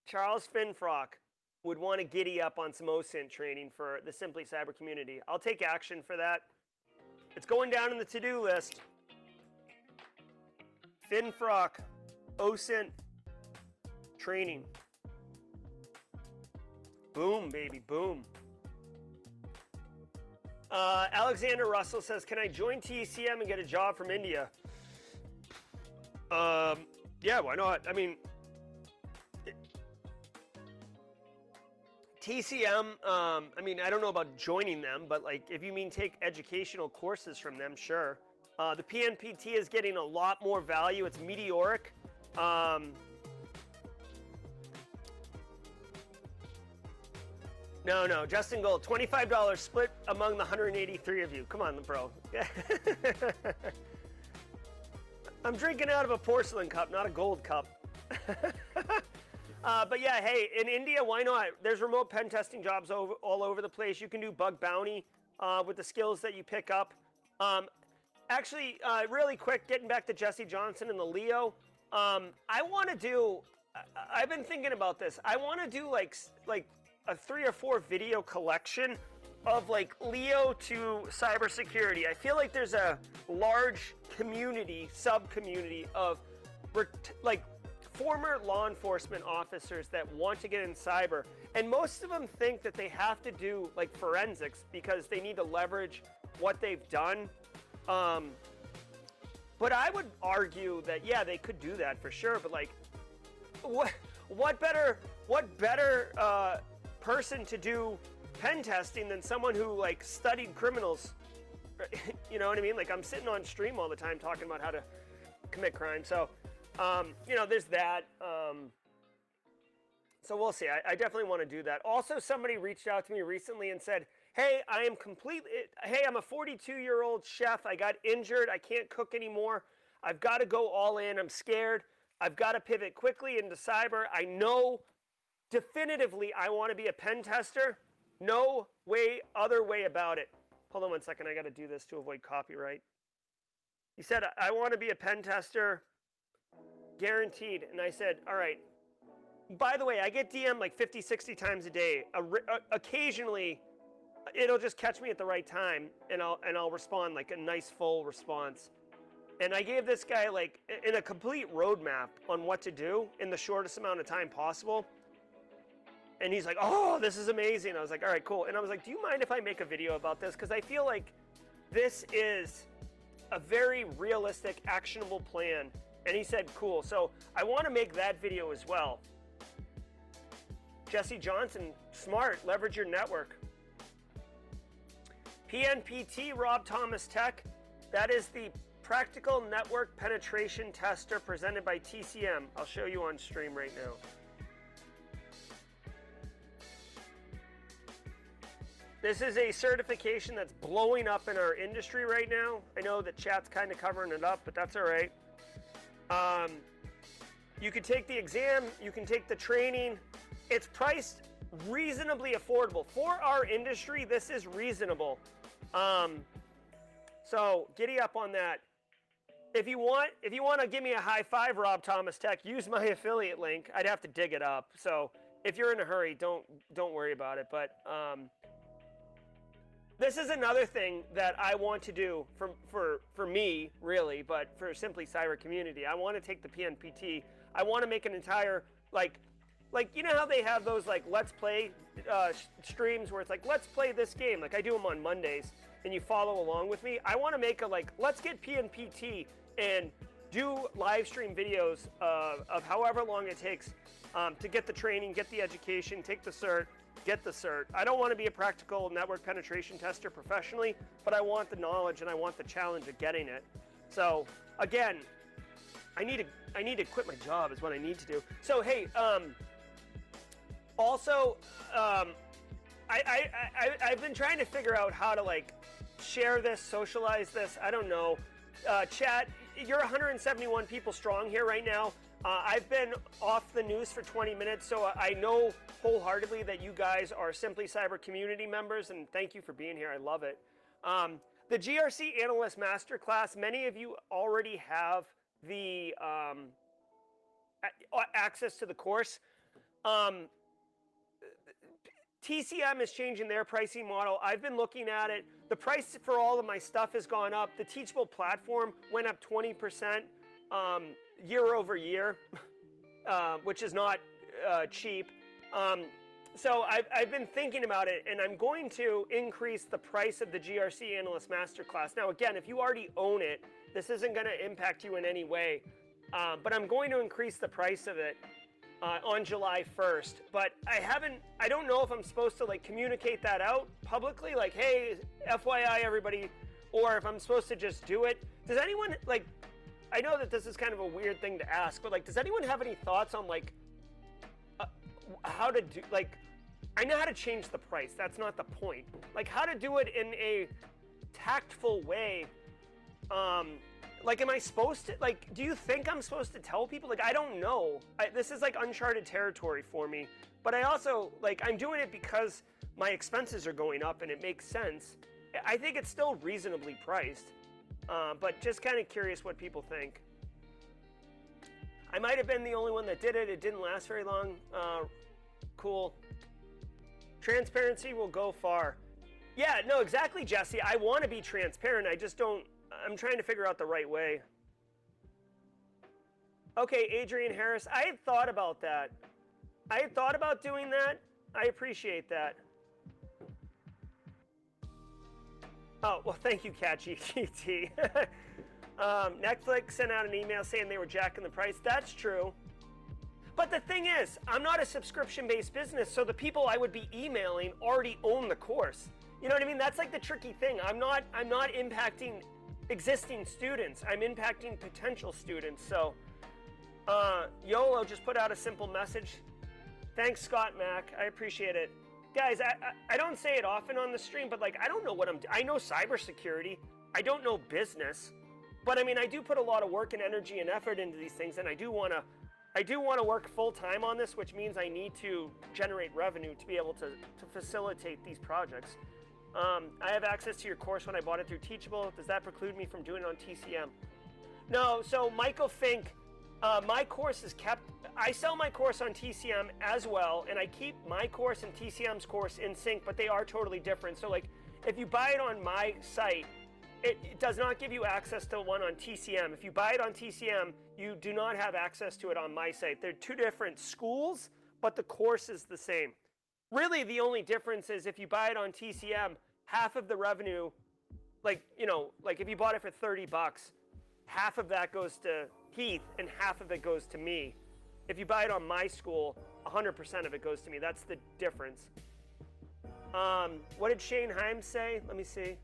Charles Finfrock would want to giddy up on some OSINT training for the Simply Cyber community. I'll take action for that. It's going down in the to do list. Finfrock, OSINT training. Boom, baby, boom. Uh, Alexander Russell says, "Can I join TCM and get a job from India?" Um, yeah, why not? I mean, TCM. Um, I mean, I don't know about joining them, but like, if you mean take educational courses from them, sure. Uh, the PNPT is getting a lot more value. It's meteoric. Um, No, no, Justin Gold, twenty-five dollars split among the 183 of you. Come on, bro. I'm drinking out of a porcelain cup, not a gold cup. uh, but yeah, hey, in India, why not? There's remote pen testing jobs over, all over the place. You can do bug bounty uh, with the skills that you pick up. Um, actually, uh, really quick, getting back to Jesse Johnson and the Leo. Um, I want to do. I- I've been thinking about this. I want to do like like a three or four video collection of like Leo to cybersecurity. I feel like there's a large community, sub community of like former law enforcement officers that want to get in cyber. And most of them think that they have to do like forensics because they need to leverage what they've done. Um, but I would argue that yeah, they could do that for sure. But like, what what better what better uh, person to do pen testing than someone who like studied criminals? you know what I mean? Like I'm sitting on stream all the time talking about how to commit crime. So um, you know, there's that. Um, so we'll see. I, I definitely want to do that. Also, somebody reached out to me recently and said, "Hey, I am completely. Hey, I'm a 42 year old chef. I got injured. I can't cook anymore. I've got to go all in. I'm scared. I've got to pivot quickly into cyber. I know definitively I want to be a pen tester. No way, other way about it. Hold on one second. I got to do this to avoid copyright. He said, I want to be a pen tester, guaranteed. And I said, All right. By the way, I get DM like 50, 60 times a day. A, uh, occasionally, it'll just catch me at the right time and I'll, and I'll respond like a nice full response. And I gave this guy like in a complete roadmap on what to do in the shortest amount of time possible. And he's like, "Oh, this is amazing." I was like, "All right, cool." And I was like, "Do you mind if I make a video about this cuz I feel like this is a very realistic actionable plan." And he said, "Cool." So, I want to make that video as well. Jesse Johnson, smart, leverage your network. PNPT Rob Thomas Tech, that is the practical network penetration tester presented by TCM. I'll show you on stream right now. This is a certification that's blowing up in our industry right now. I know that chat's kind of covering it up, but that's all right. Um, you can take the exam, you can take the training. It's priced reasonably affordable for our industry. This is reasonable. Um, so giddy up on that. If you want, if you want to give me a high five, Rob Thomas Tech, use my affiliate link. I'd have to dig it up. So if you're in a hurry, don't don't worry about it. But um, this is another thing that I want to do for for for me, really, but for simply cyber community. I want to take the PNPT. I want to make an entire like like you know how they have those like let's play uh, streams where it's like let's play this game like i do them on mondays and you follow along with me, I want to make a like, let's get PNPT and do live stream videos uh, of however long it takes um, to get the training, get the education, take the cert, get the cert. I don't want to be a practical network penetration tester professionally, but I want the knowledge and I want the challenge of getting it. So again, I need to I need to quit my job is what I need to do. So hey, um, also, um, I, I, I I've been trying to figure out how to like share this, socialize this. I don't know. Uh, chat, you're 171 people strong here right now. Uh, I've been off the news for 20 minutes, so I know wholeheartedly that you guys are Simply Cyber community members, and thank you for being here. I love it. Um, the GRC Analyst Masterclass, many of you already have the um, access to the course. Um, TCM is changing their pricing model. I've been looking at it. The price for all of my stuff has gone up. The Teachable platform went up 20% um, year over year, uh, which is not uh, cheap. Um, so I've, I've been thinking about it, and I'm going to increase the price of the GRC Analyst Masterclass. Now, again, if you already own it, this isn't going to impact you in any way, uh, but I'm going to increase the price of it uh, on July 1st. But I haven't, I don't know if I'm supposed to like communicate that out publicly, like, hey, FYI, everybody, or if I'm supposed to just do it. Does anyone like? I know that this is kind of a weird thing to ask, but like, does anyone have any thoughts on like how to do like? I know how to change the price. That's not the point. Like how to do it in a tactful way um, like am i supposed to like do you think i'm supposed to tell people like i don't know I, this is like uncharted territory for me but i also like i'm doing it because my expenses are going up and it makes sense i think it's still reasonably priced uh, but just kind of curious what people think i might have been the only one that did it it didn't last very long uh, cool transparency will go far yeah no exactly jesse i want to be transparent i just don't I'm trying to figure out the right way. Okay, Adrian Harris, I had thought about that. I had thought about doing that. I appreciate that. Oh, well, thank you, CatGPT. um, Netflix sent out an email saying they were jacking the price. That's true. But the thing is, I'm not a subscription based business, so the people I would be emailing already own the course. You know what I mean? That's like the tricky thing. I'm not I'm not impacting existing students. I'm impacting potential students. So, uh, YOLO just put out a simple message. Thanks, Scott Mack. I appreciate it. Guys, I, I, I don't say it often on the stream, but like, I don't know what I'm I know cybersecurity. I don't know business. But I mean, I do put a lot of work and energy and effort into these things, and I do want to. I do want to work full time on this, which means I need to generate revenue to be able to, to facilitate these projects. Um, I have access to your course when I bought it through Teachable. Does that preclude me from doing it on TCM? No, so Michael Fink, uh, my course is kept. I sell my course on TCM as well, and I keep my course and TCM's course in sync, but they are totally different. So, like, if you buy it on my site, it, it does not give you access to one on TCM. If you buy it on TCM, you do not have access to it on my site. They're two different schools, but the course is the same. Really, the only difference is if you buy it on TCM, half of the revenue, like, you know, like if you bought it for 30 bucks, half of that goes to Heath and half of it goes to me. If you buy it on my school, 100% of it goes to me. That's the difference. Um, what did Shane Himes say? Let me see.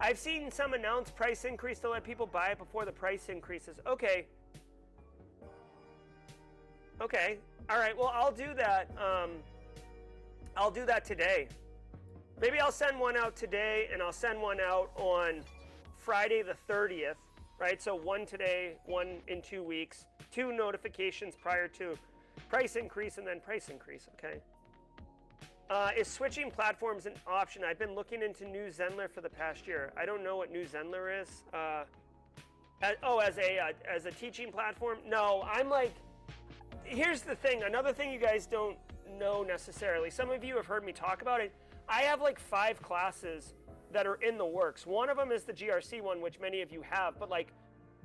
I've seen some announce price increase to let people buy it before the price increases. Okay. Okay. All right. Well, I'll do that. Um, I'll do that today. Maybe I'll send one out today and I'll send one out on Friday the 30th, right? So one today, one in two weeks, two notifications prior to price increase and then price increase, okay? Uh, is switching platforms an option? I've been looking into New Zenler for the past year. I don't know what New Zenler is. Uh, as, oh, as a uh, as a teaching platform? No, I'm like. Here's the thing. Another thing you guys don't know necessarily. Some of you have heard me talk about it. I have like five classes that are in the works. One of them is the GRC one, which many of you have, but like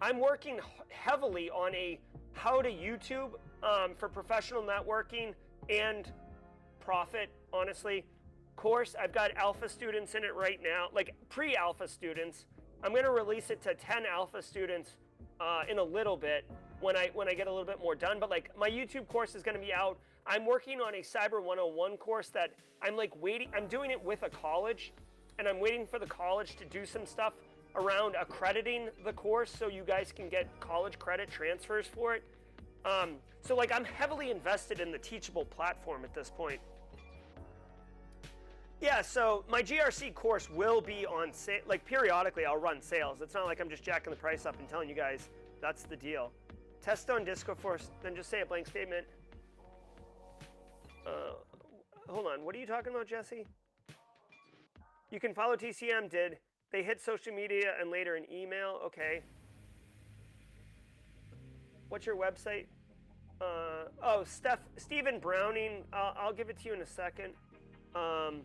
I'm working heavily on a how to YouTube um, for professional networking and profit, honestly. course. I've got alpha students in it right now, like pre-alpha students. I'm going to release it to 10 alpha students uh, in a little bit when I when I get a little bit more done. But like my YouTube course is going to be out. I'm working on a Cyber 101 course that I'm like waiting. I'm doing it with a college, and I'm waiting for the college to do some stuff around accrediting the course so you guys can get college credit transfers for it. Um, so like I'm heavily invested in the Teachable platform at this point. Yeah, so my GRC course will be on sale. Like periodically, I'll run sales. It's not like I'm just jacking the price up and telling you guys that's the deal. Test on Disco Force, then just say a blank statement. Uh, hold on, what are you talking about, Jesse? You can follow TCM. Did they hit social media and later an email? Okay. What's your website? Uh, oh, Steph, Stephen Browning. I'll, I'll give it to you in a second. Um,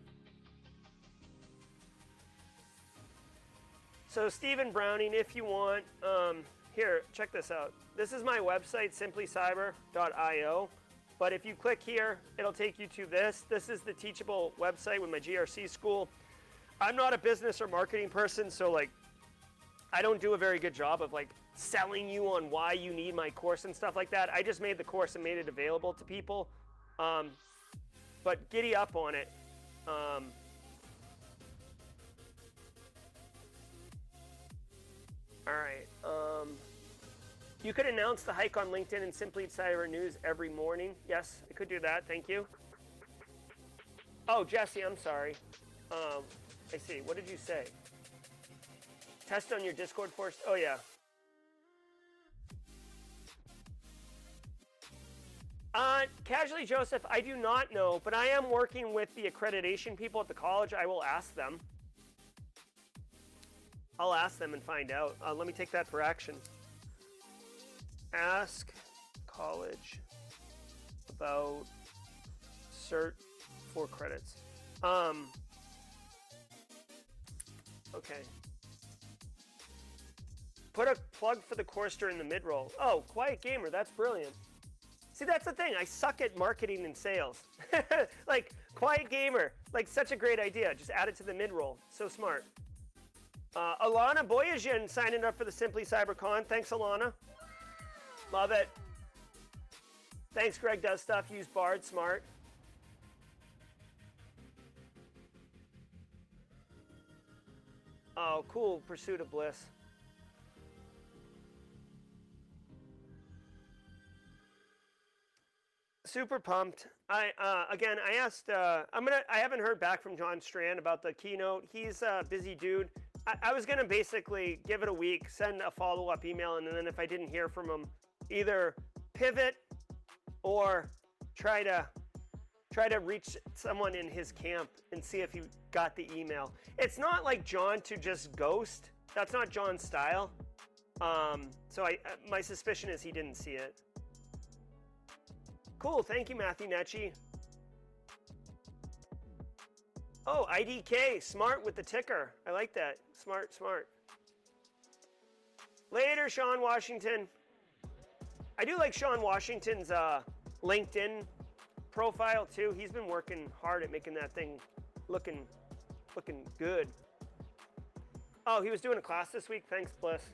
so Stephen Browning, if you want, um, here, check this out. This is my website, simplycyber.io. But if you click here, it'll take you to this. This is the Teachable website with my GRC school. I'm not a business or marketing person, so like, I don't do a very good job of like selling you on why you need my course and stuff like that. I just made the course and made it available to people. Um, but giddy up on it. Um, all right. Um, you could announce the hike on LinkedIn and Simply Cyber News every morning. Yes, I could do that. Thank you. Oh, Jesse, I'm sorry. Um, I see. What did you say? Test on your Discord force. Oh, yeah. Uh, casually, Joseph, I do not know, but I am working with the accreditation people at the college. I will ask them. I'll ask them and find out. Uh, let me take that for action. Ask college about cert for credits. Um, okay. Put a plug for the course during the mid roll. Oh, Quiet Gamer, that's brilliant. See, that's the thing. I suck at marketing and sales. like, Quiet Gamer, like, such a great idea. Just add it to the mid roll. So smart. Uh, Alana Boyajian signing up for the Simply CyberCon. Thanks, Alana. Love it. Thanks, Greg Does Stuff. Use Bard Smart. Oh, cool. Pursuit of Bliss. super pumped. I uh, again, I asked. Uh, I'm gonna. I haven't heard back from John Strand about the keynote. He's a busy dude. I, I was gonna basically give it a week, send a follow up email, and then if I didn't hear from him, either pivot or try to try to reach someone in his camp and see if he got the email. It's not like John to just ghost. That's not John's style. Um, so I, uh, my suspicion is he didn't see it. Cool, thank you, Matthew Netchi. Oh, IDK, smart with the ticker. I like that. Smart, smart. Later, Sean Washington. I do like Sean Washington's uh, LinkedIn profile too. He's been working hard at making that thing looking looking good. Oh, he was doing a class this week. Thanks, Bliss.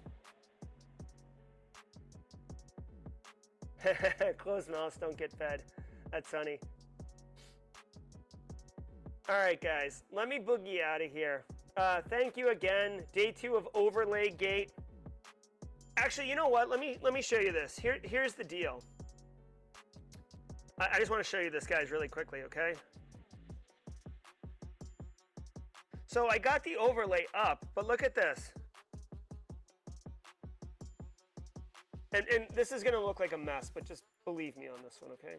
Closed mouths don't get fed. That's funny. All right, guys, let me boogie out of here. Uh, thank you again. Day two of Overlay Gate. Actually, you know what? Let me let me show you this. Here, here's the deal. I, I just want to show you this, guys, really quickly, okay? So I got the overlay up, but look at this. And, and this is to look like a mess, but just believe me on this one, okay?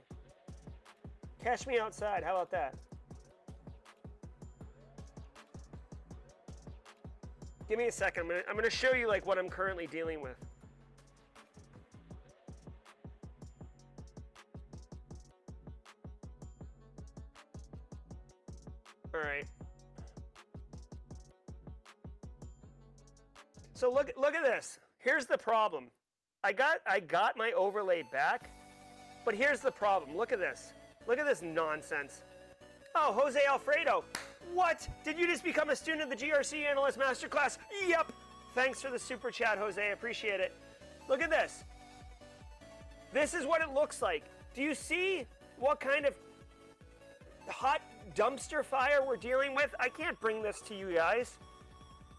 Cash me outside. How about that? Give me a second. I'm gonna, I'm gonna show you like what I'm currently dealing with. All right. So look look at this. Here's the problem. I got I got my overlay back, but here's the problem. Look at this. Look at this nonsense. Oh, Jose Alfredo. What? Did you just become a student of the GRC Analyst Masterclass? Yep. Thanks for the super chat, Jose. I appreciate it. Look at this. This is what it looks like. Do you see what kind of hot dumpster fire we're dealing with? I can't bring this to you guys.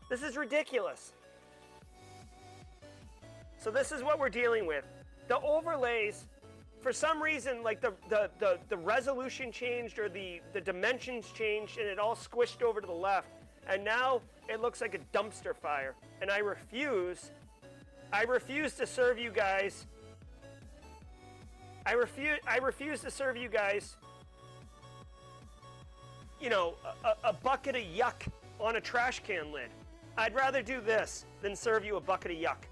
This is ridiculous. So this is what we're dealing with. The overlays, for some reason, like the, the, the, the resolution changed or the, the dimensions changed and it all squished over to the left. And now it looks like a dumpster fire. And I refuse, I refuse to serve you guys. I refuse, I refuse to serve you guys, you know, a, a bucket of yuck on a trash can lid. I'd rather do this than serve you a bucket of yuck.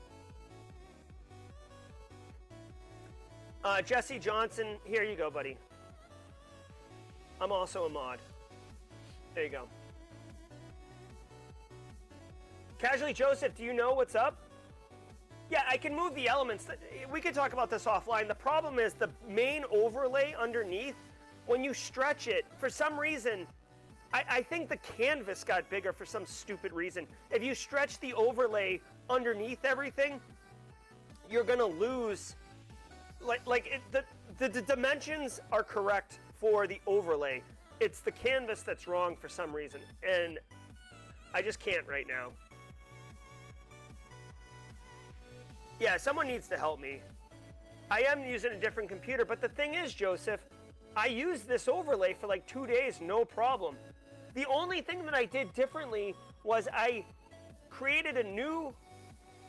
Uh, Jesse Johnson, here you go, buddy. I'm also a mod. There you go. Casually Joseph, do you know what's up? Yeah, I can move the elements. We could talk about this offline. The problem is the main overlay underneath, when you stretch it, for some reason, I, I, think the canvas got bigger for some stupid reason. If you stretch the overlay underneath everything, you're gonna lose. Like, like it, the, the the dimensions are correct for the overlay. It's the canvas that's wrong for some reason, and I just can't right now. Yeah, someone needs to help me. I am using a different computer, but the thing is, Joseph, I used this overlay for like two days, no problem. The only thing that I did differently was I created a new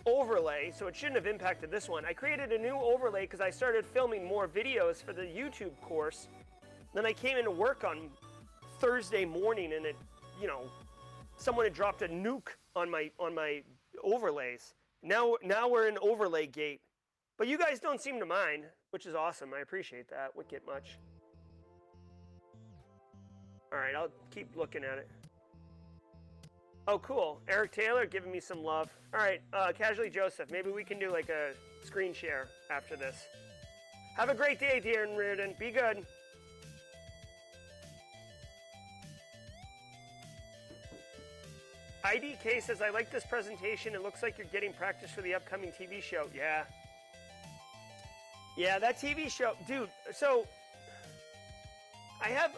overlay, so it shouldn't have impacted this one. I created a new overlay because I started filming more videos for the YouTube course. Then I came into work on Thursday morning and it, you know, someone had dropped a nuke on my on my overlays. Now now we're in overlay gate. But you guys don't seem to mind, which is awesome. I appreciate that wicked much. All right, I'll keep looking at it. Oh, cool. Eric Taylor giving me some love. All right, uh, Casually Joseph, maybe we can do like a screen share after this. Have a great day, dear and Reardon. Be good. IDK says, I like this presentation. It looks like you're getting practice for the upcoming TV show. Yeah. Yeah, that TV show. Dude, so I have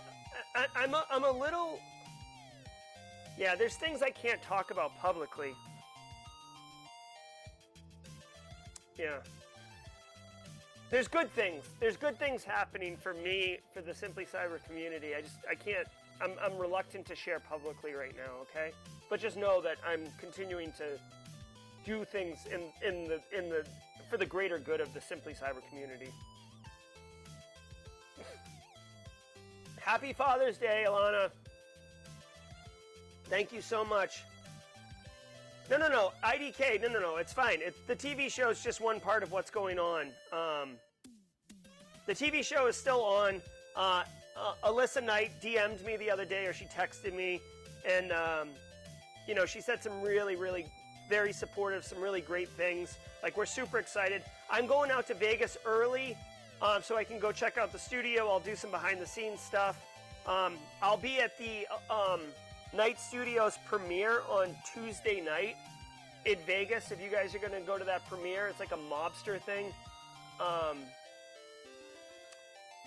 I, I'm a, I'm a little. Yeah, there's things I can't talk about publicly. Yeah. There's good things. There's good things happening for me, for the Simply Cyber community. I just, I can't, I'm, I'm reluctant to share publicly right now, okay? But just know that I'm continuing to do things in, in the, in the, for the greater good of the Simply Cyber community. Happy Father's Day, Alana. Thank you so much. No, no, no. IDK. No, no, no. It's fine. The TV show is just one part of what's going on. Um, the TV show is still on. Uh, uh, Alissa Knight DM'd me the other day, or she texted me, and um, you know she said some really, really, very supportive, some really great things. Like we're super excited. I'm going out to Vegas early um, so I can go check out the studio. I'll do some behind the scenes stuff. Um, I'll be at the um, Knight Studios premiere on Tuesday night in Vegas. If you guys are going to go to that premiere, it's like a mobster thing. Um,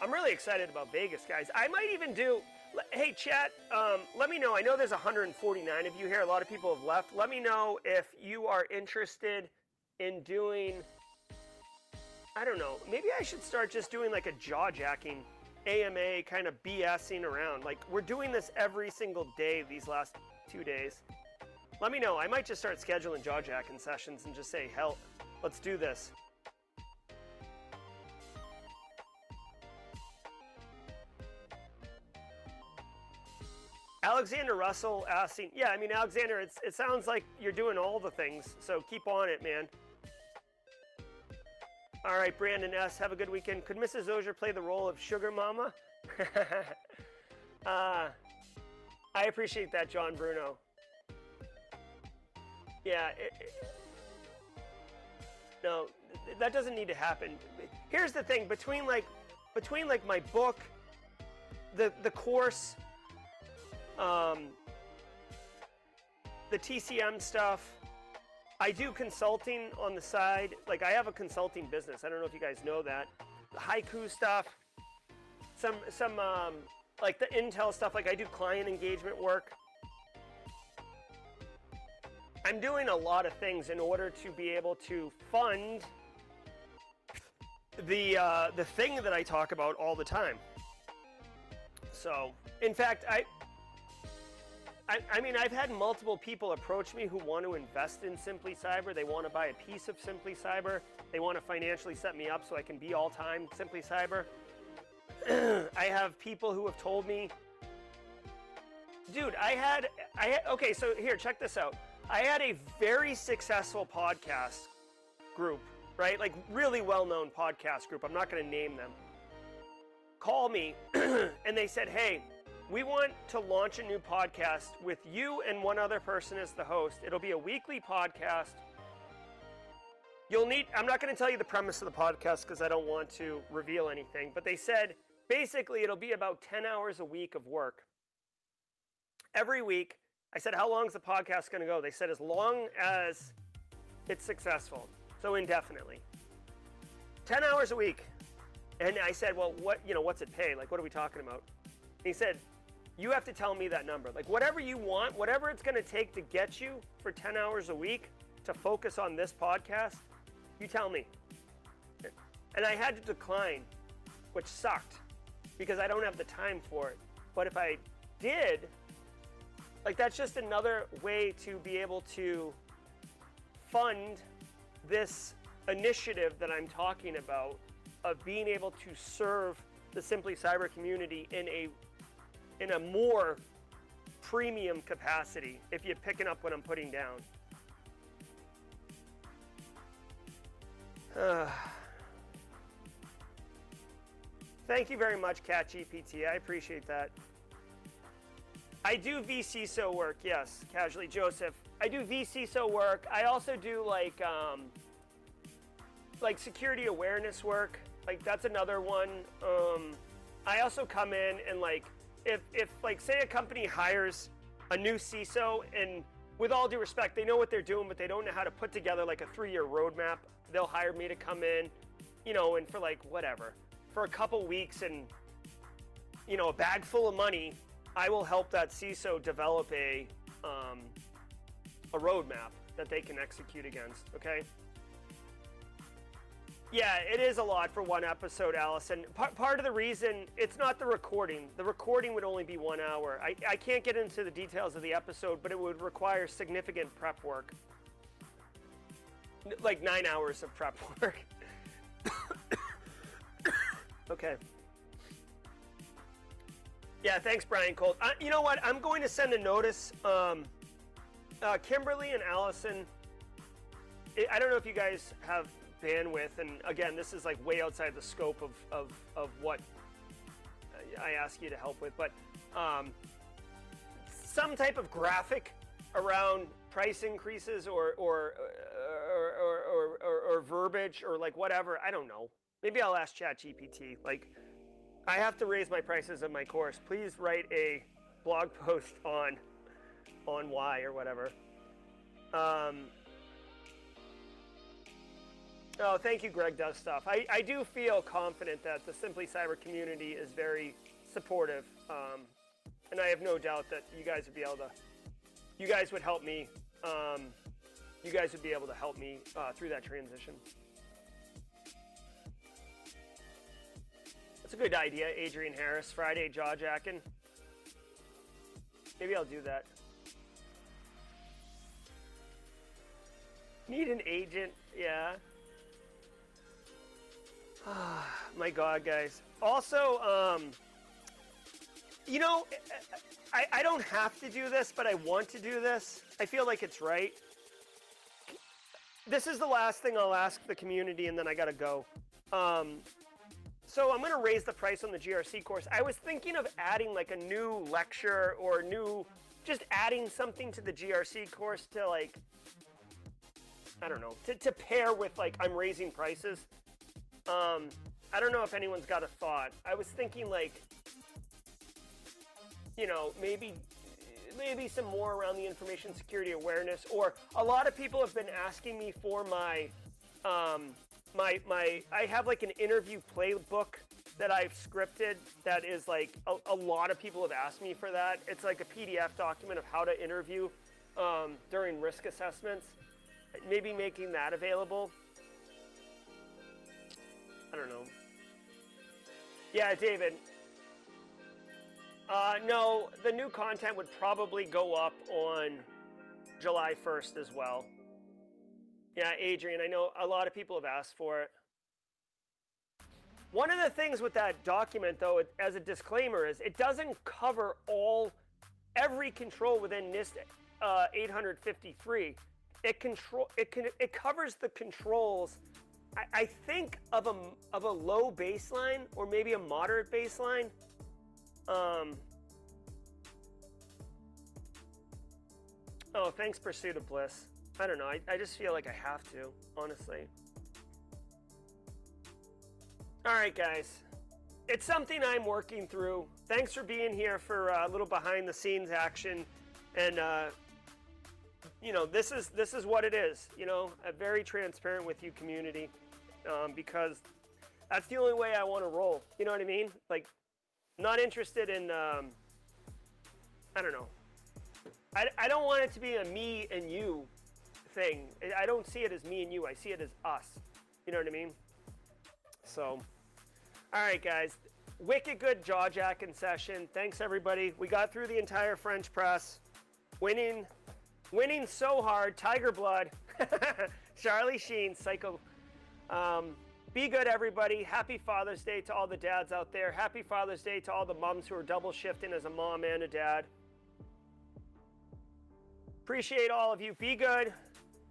I'm really excited about Vegas, guys. I might even do. Hey, chat, um, let me know. I know there's 149 of you here. A lot of people have left. Let me know if you are interested in doing I don't know. Maybe I should start just doing like a jaw jacking AMA kind of BSing around. Like we're doing this every single day these last two days. Let me know. I might just start scheduling jaw jacking sessions and just say, hell, let's do this. Alexander Russell asking, yeah, I mean, Alexander, it's, it sounds like you're doing all the things, so keep on it, man. All right, Brandon S., have a good weekend. Could Mrs. Auger play the role of Sugar Mama? uh, I appreciate that, John Bruno. Yeah, it, it, no, that doesn't need to happen. Here's the thing: between like, between like my book, the the course, Um, the TCM stuff. I do consulting on the side. Like I have a consulting business. I don't know if you guys know that. The haiku stuff. Some some um, like the Intel stuff. Like I do client engagement work. I'm doing a lot of things in order to be able to fund the uh, the thing that I talk about all the time. So, in fact, I, I I mean I've had multiple people approach me who want to invest in Simply Cyber. They want to buy a piece of Simply Cyber. They want to financially set me up so I can be all time Simply Cyber. I have people who have told me, dude, I had I had okay. So here, check this out. I had a very successful podcast group, right? Like really well-known podcast group. I'm not going to name them. Call me and they said, "Hey, we want to launch a new podcast with you and one other person as the host. It'll be a weekly podcast. You'll need I'm not going to tell you the premise of the podcast because I don't want to reveal anything, but they said basically it'll be about 10 hours a week of work. Every week I said, How long is the podcast going to go? They said, As long as it's successful. So indefinitely. 10 hours a week. And I said, Well, what, you know, what's it pay? Like, what are we talking about? And he said, You have to tell me that number. Like, whatever you want, whatever it's going to take to get you for 10 hours a week to focus on this podcast, you tell me. And I had to decline, which sucked because I don't have the time for it. But if I did, like that's just another way to be able to fund this initiative that I'm talking about of being able to serve the Simply Cyber community in a in a more premium capacity if you're picking up what I'm putting down. Uh, thank you very much, CatGPT. I appreciate that. I do vCISO work, yes, casually, Joseph. I do vCISO work. I also do like um, like security awareness work. Like that's another one. Um, I also come in and like if if like say a company hires a new CISO and with all due respect, they know what they're doing, but they don't know how to put together like a three-year roadmap. They'll hire me to come in, you know, and for like whatever, for a couple weeks and you know a bag full of money I will help that CISO develop a um, a roadmap that they can execute against. Okay. Yeah, it is a lot for one episode, Allison. P- part of the reason it's not the recording. The recording would only be one hour. I, I can't get into the details of the episode, but it would require significant prep work. Like nine hours of prep work. okay. Yeah, thanks, Brian Colt. Uh, you know what? I'm going to send a notice. Um, uh, Kimberly and Allison, I don't know if you guys have bandwidth, and again, this is like way outside the scope of, of, of what I ask you to help with, but um, some type of graphic around price increases or or or, or, or, or verbiage or like whatever. I don't know. Maybe I'll ask ChatGPT. Like, I have to raise my prices of my course. Please write a blog post on on why or whatever. Um, oh, thank you, Greg Does Stuff. I, I do feel confident that the Simply Cyber community is very supportive, um, and I have no doubt that you guys would be able to. You guys would help me. Um, you guys would be able to help me uh, through that transition. That's a good idea, Adrian Harris. Friday jaw jacking. Maybe I'll do that. Need an agent, yeah. My God, guys. Also, um, you know, I, I don't have to do this, but I want to do this. I feel like it's right. This is the last thing I'll ask the community, and then I gotta go. Um, so I'm to raise the price on the GRC course. I was thinking of adding like a new lecture or new, just adding something to the GRC course to like, I don't know, to, to pair with like I'm raising prices. Um, I don't know if anyone's got a thought. I was thinking like, you know, maybe maybe some more around the information security awareness. Or a lot of people have been asking me for my um, my my. I have like an interview playbook that I've scripted that is like a, a, lot of people have asked me for that. It's like a PDF document of how to interview um, during risk assessments. Maybe making that available. I don't know. Yeah, David. Uh, no, the new content would probably go up on July 1st as well. Yeah, Adrian, I know a lot of people have asked for it. One of the things with that document, though, as a disclaimer, is it doesn't cover all, every control within NIST uh, 853. It control it can it covers the controls. I, I think of a of a low baseline or maybe a moderate baseline. Um, oh, thanks, Pursuit of Bliss. I don't know. I, I just feel like I have to, honestly. All right, guys. It's something I'm working through. Thanks for being here for a little behind the scenes action. And, uh, you know, this is this is what it is. You know, a very transparent with you community, um, because that's the only way I want to roll. You know what I mean? Like, not interested in. Um, I don't know. I, I don't want it to be a me and you thing. I don't see it as me and you. I see it as us. You know what I mean? So. All right, guys. Wicked good jaw jacking session. Thanks, everybody. We got through the entire French press. Winning, winning so hard. Tiger blood. Charlie Sheen, psycho. Um, be good, everybody. Happy Father's Day to all the dads out there. Happy Father's Day to all the moms who are double shifting as a mom and a dad. Appreciate all of you. Be good.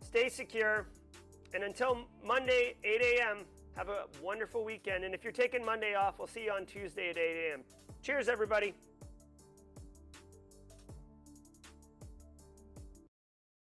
Stay secure. And until Monday, 8 a.m., have a wonderful weekend. And if you're taking Monday off, we'll see you on Tuesday at 8 a.m. Cheers, everybody.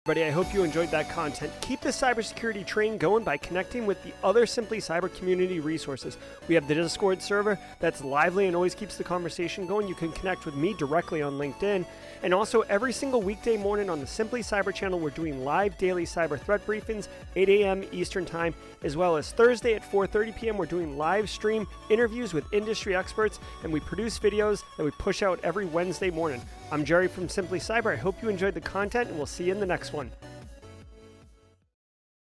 Everybody, I hope you enjoyed that content. Keep the cybersecurity train going by connecting with the other Simply Cyber community resources. We have the Discord server that's lively and always keeps the conversation going. You can connect with me directly on LinkedIn. And also, every single weekday morning on the Simply Cyber channel, we're doing live daily cyber threat briefings, 8 a.m. Eastern Time, as well as Thursday at 4:30 p.m. We're doing live stream interviews with industry experts, and we produce videos that we push out every Wednesday morning. I'm Jerry from Simply Cyber. I hope you enjoyed the content, and we'll see you in the next one.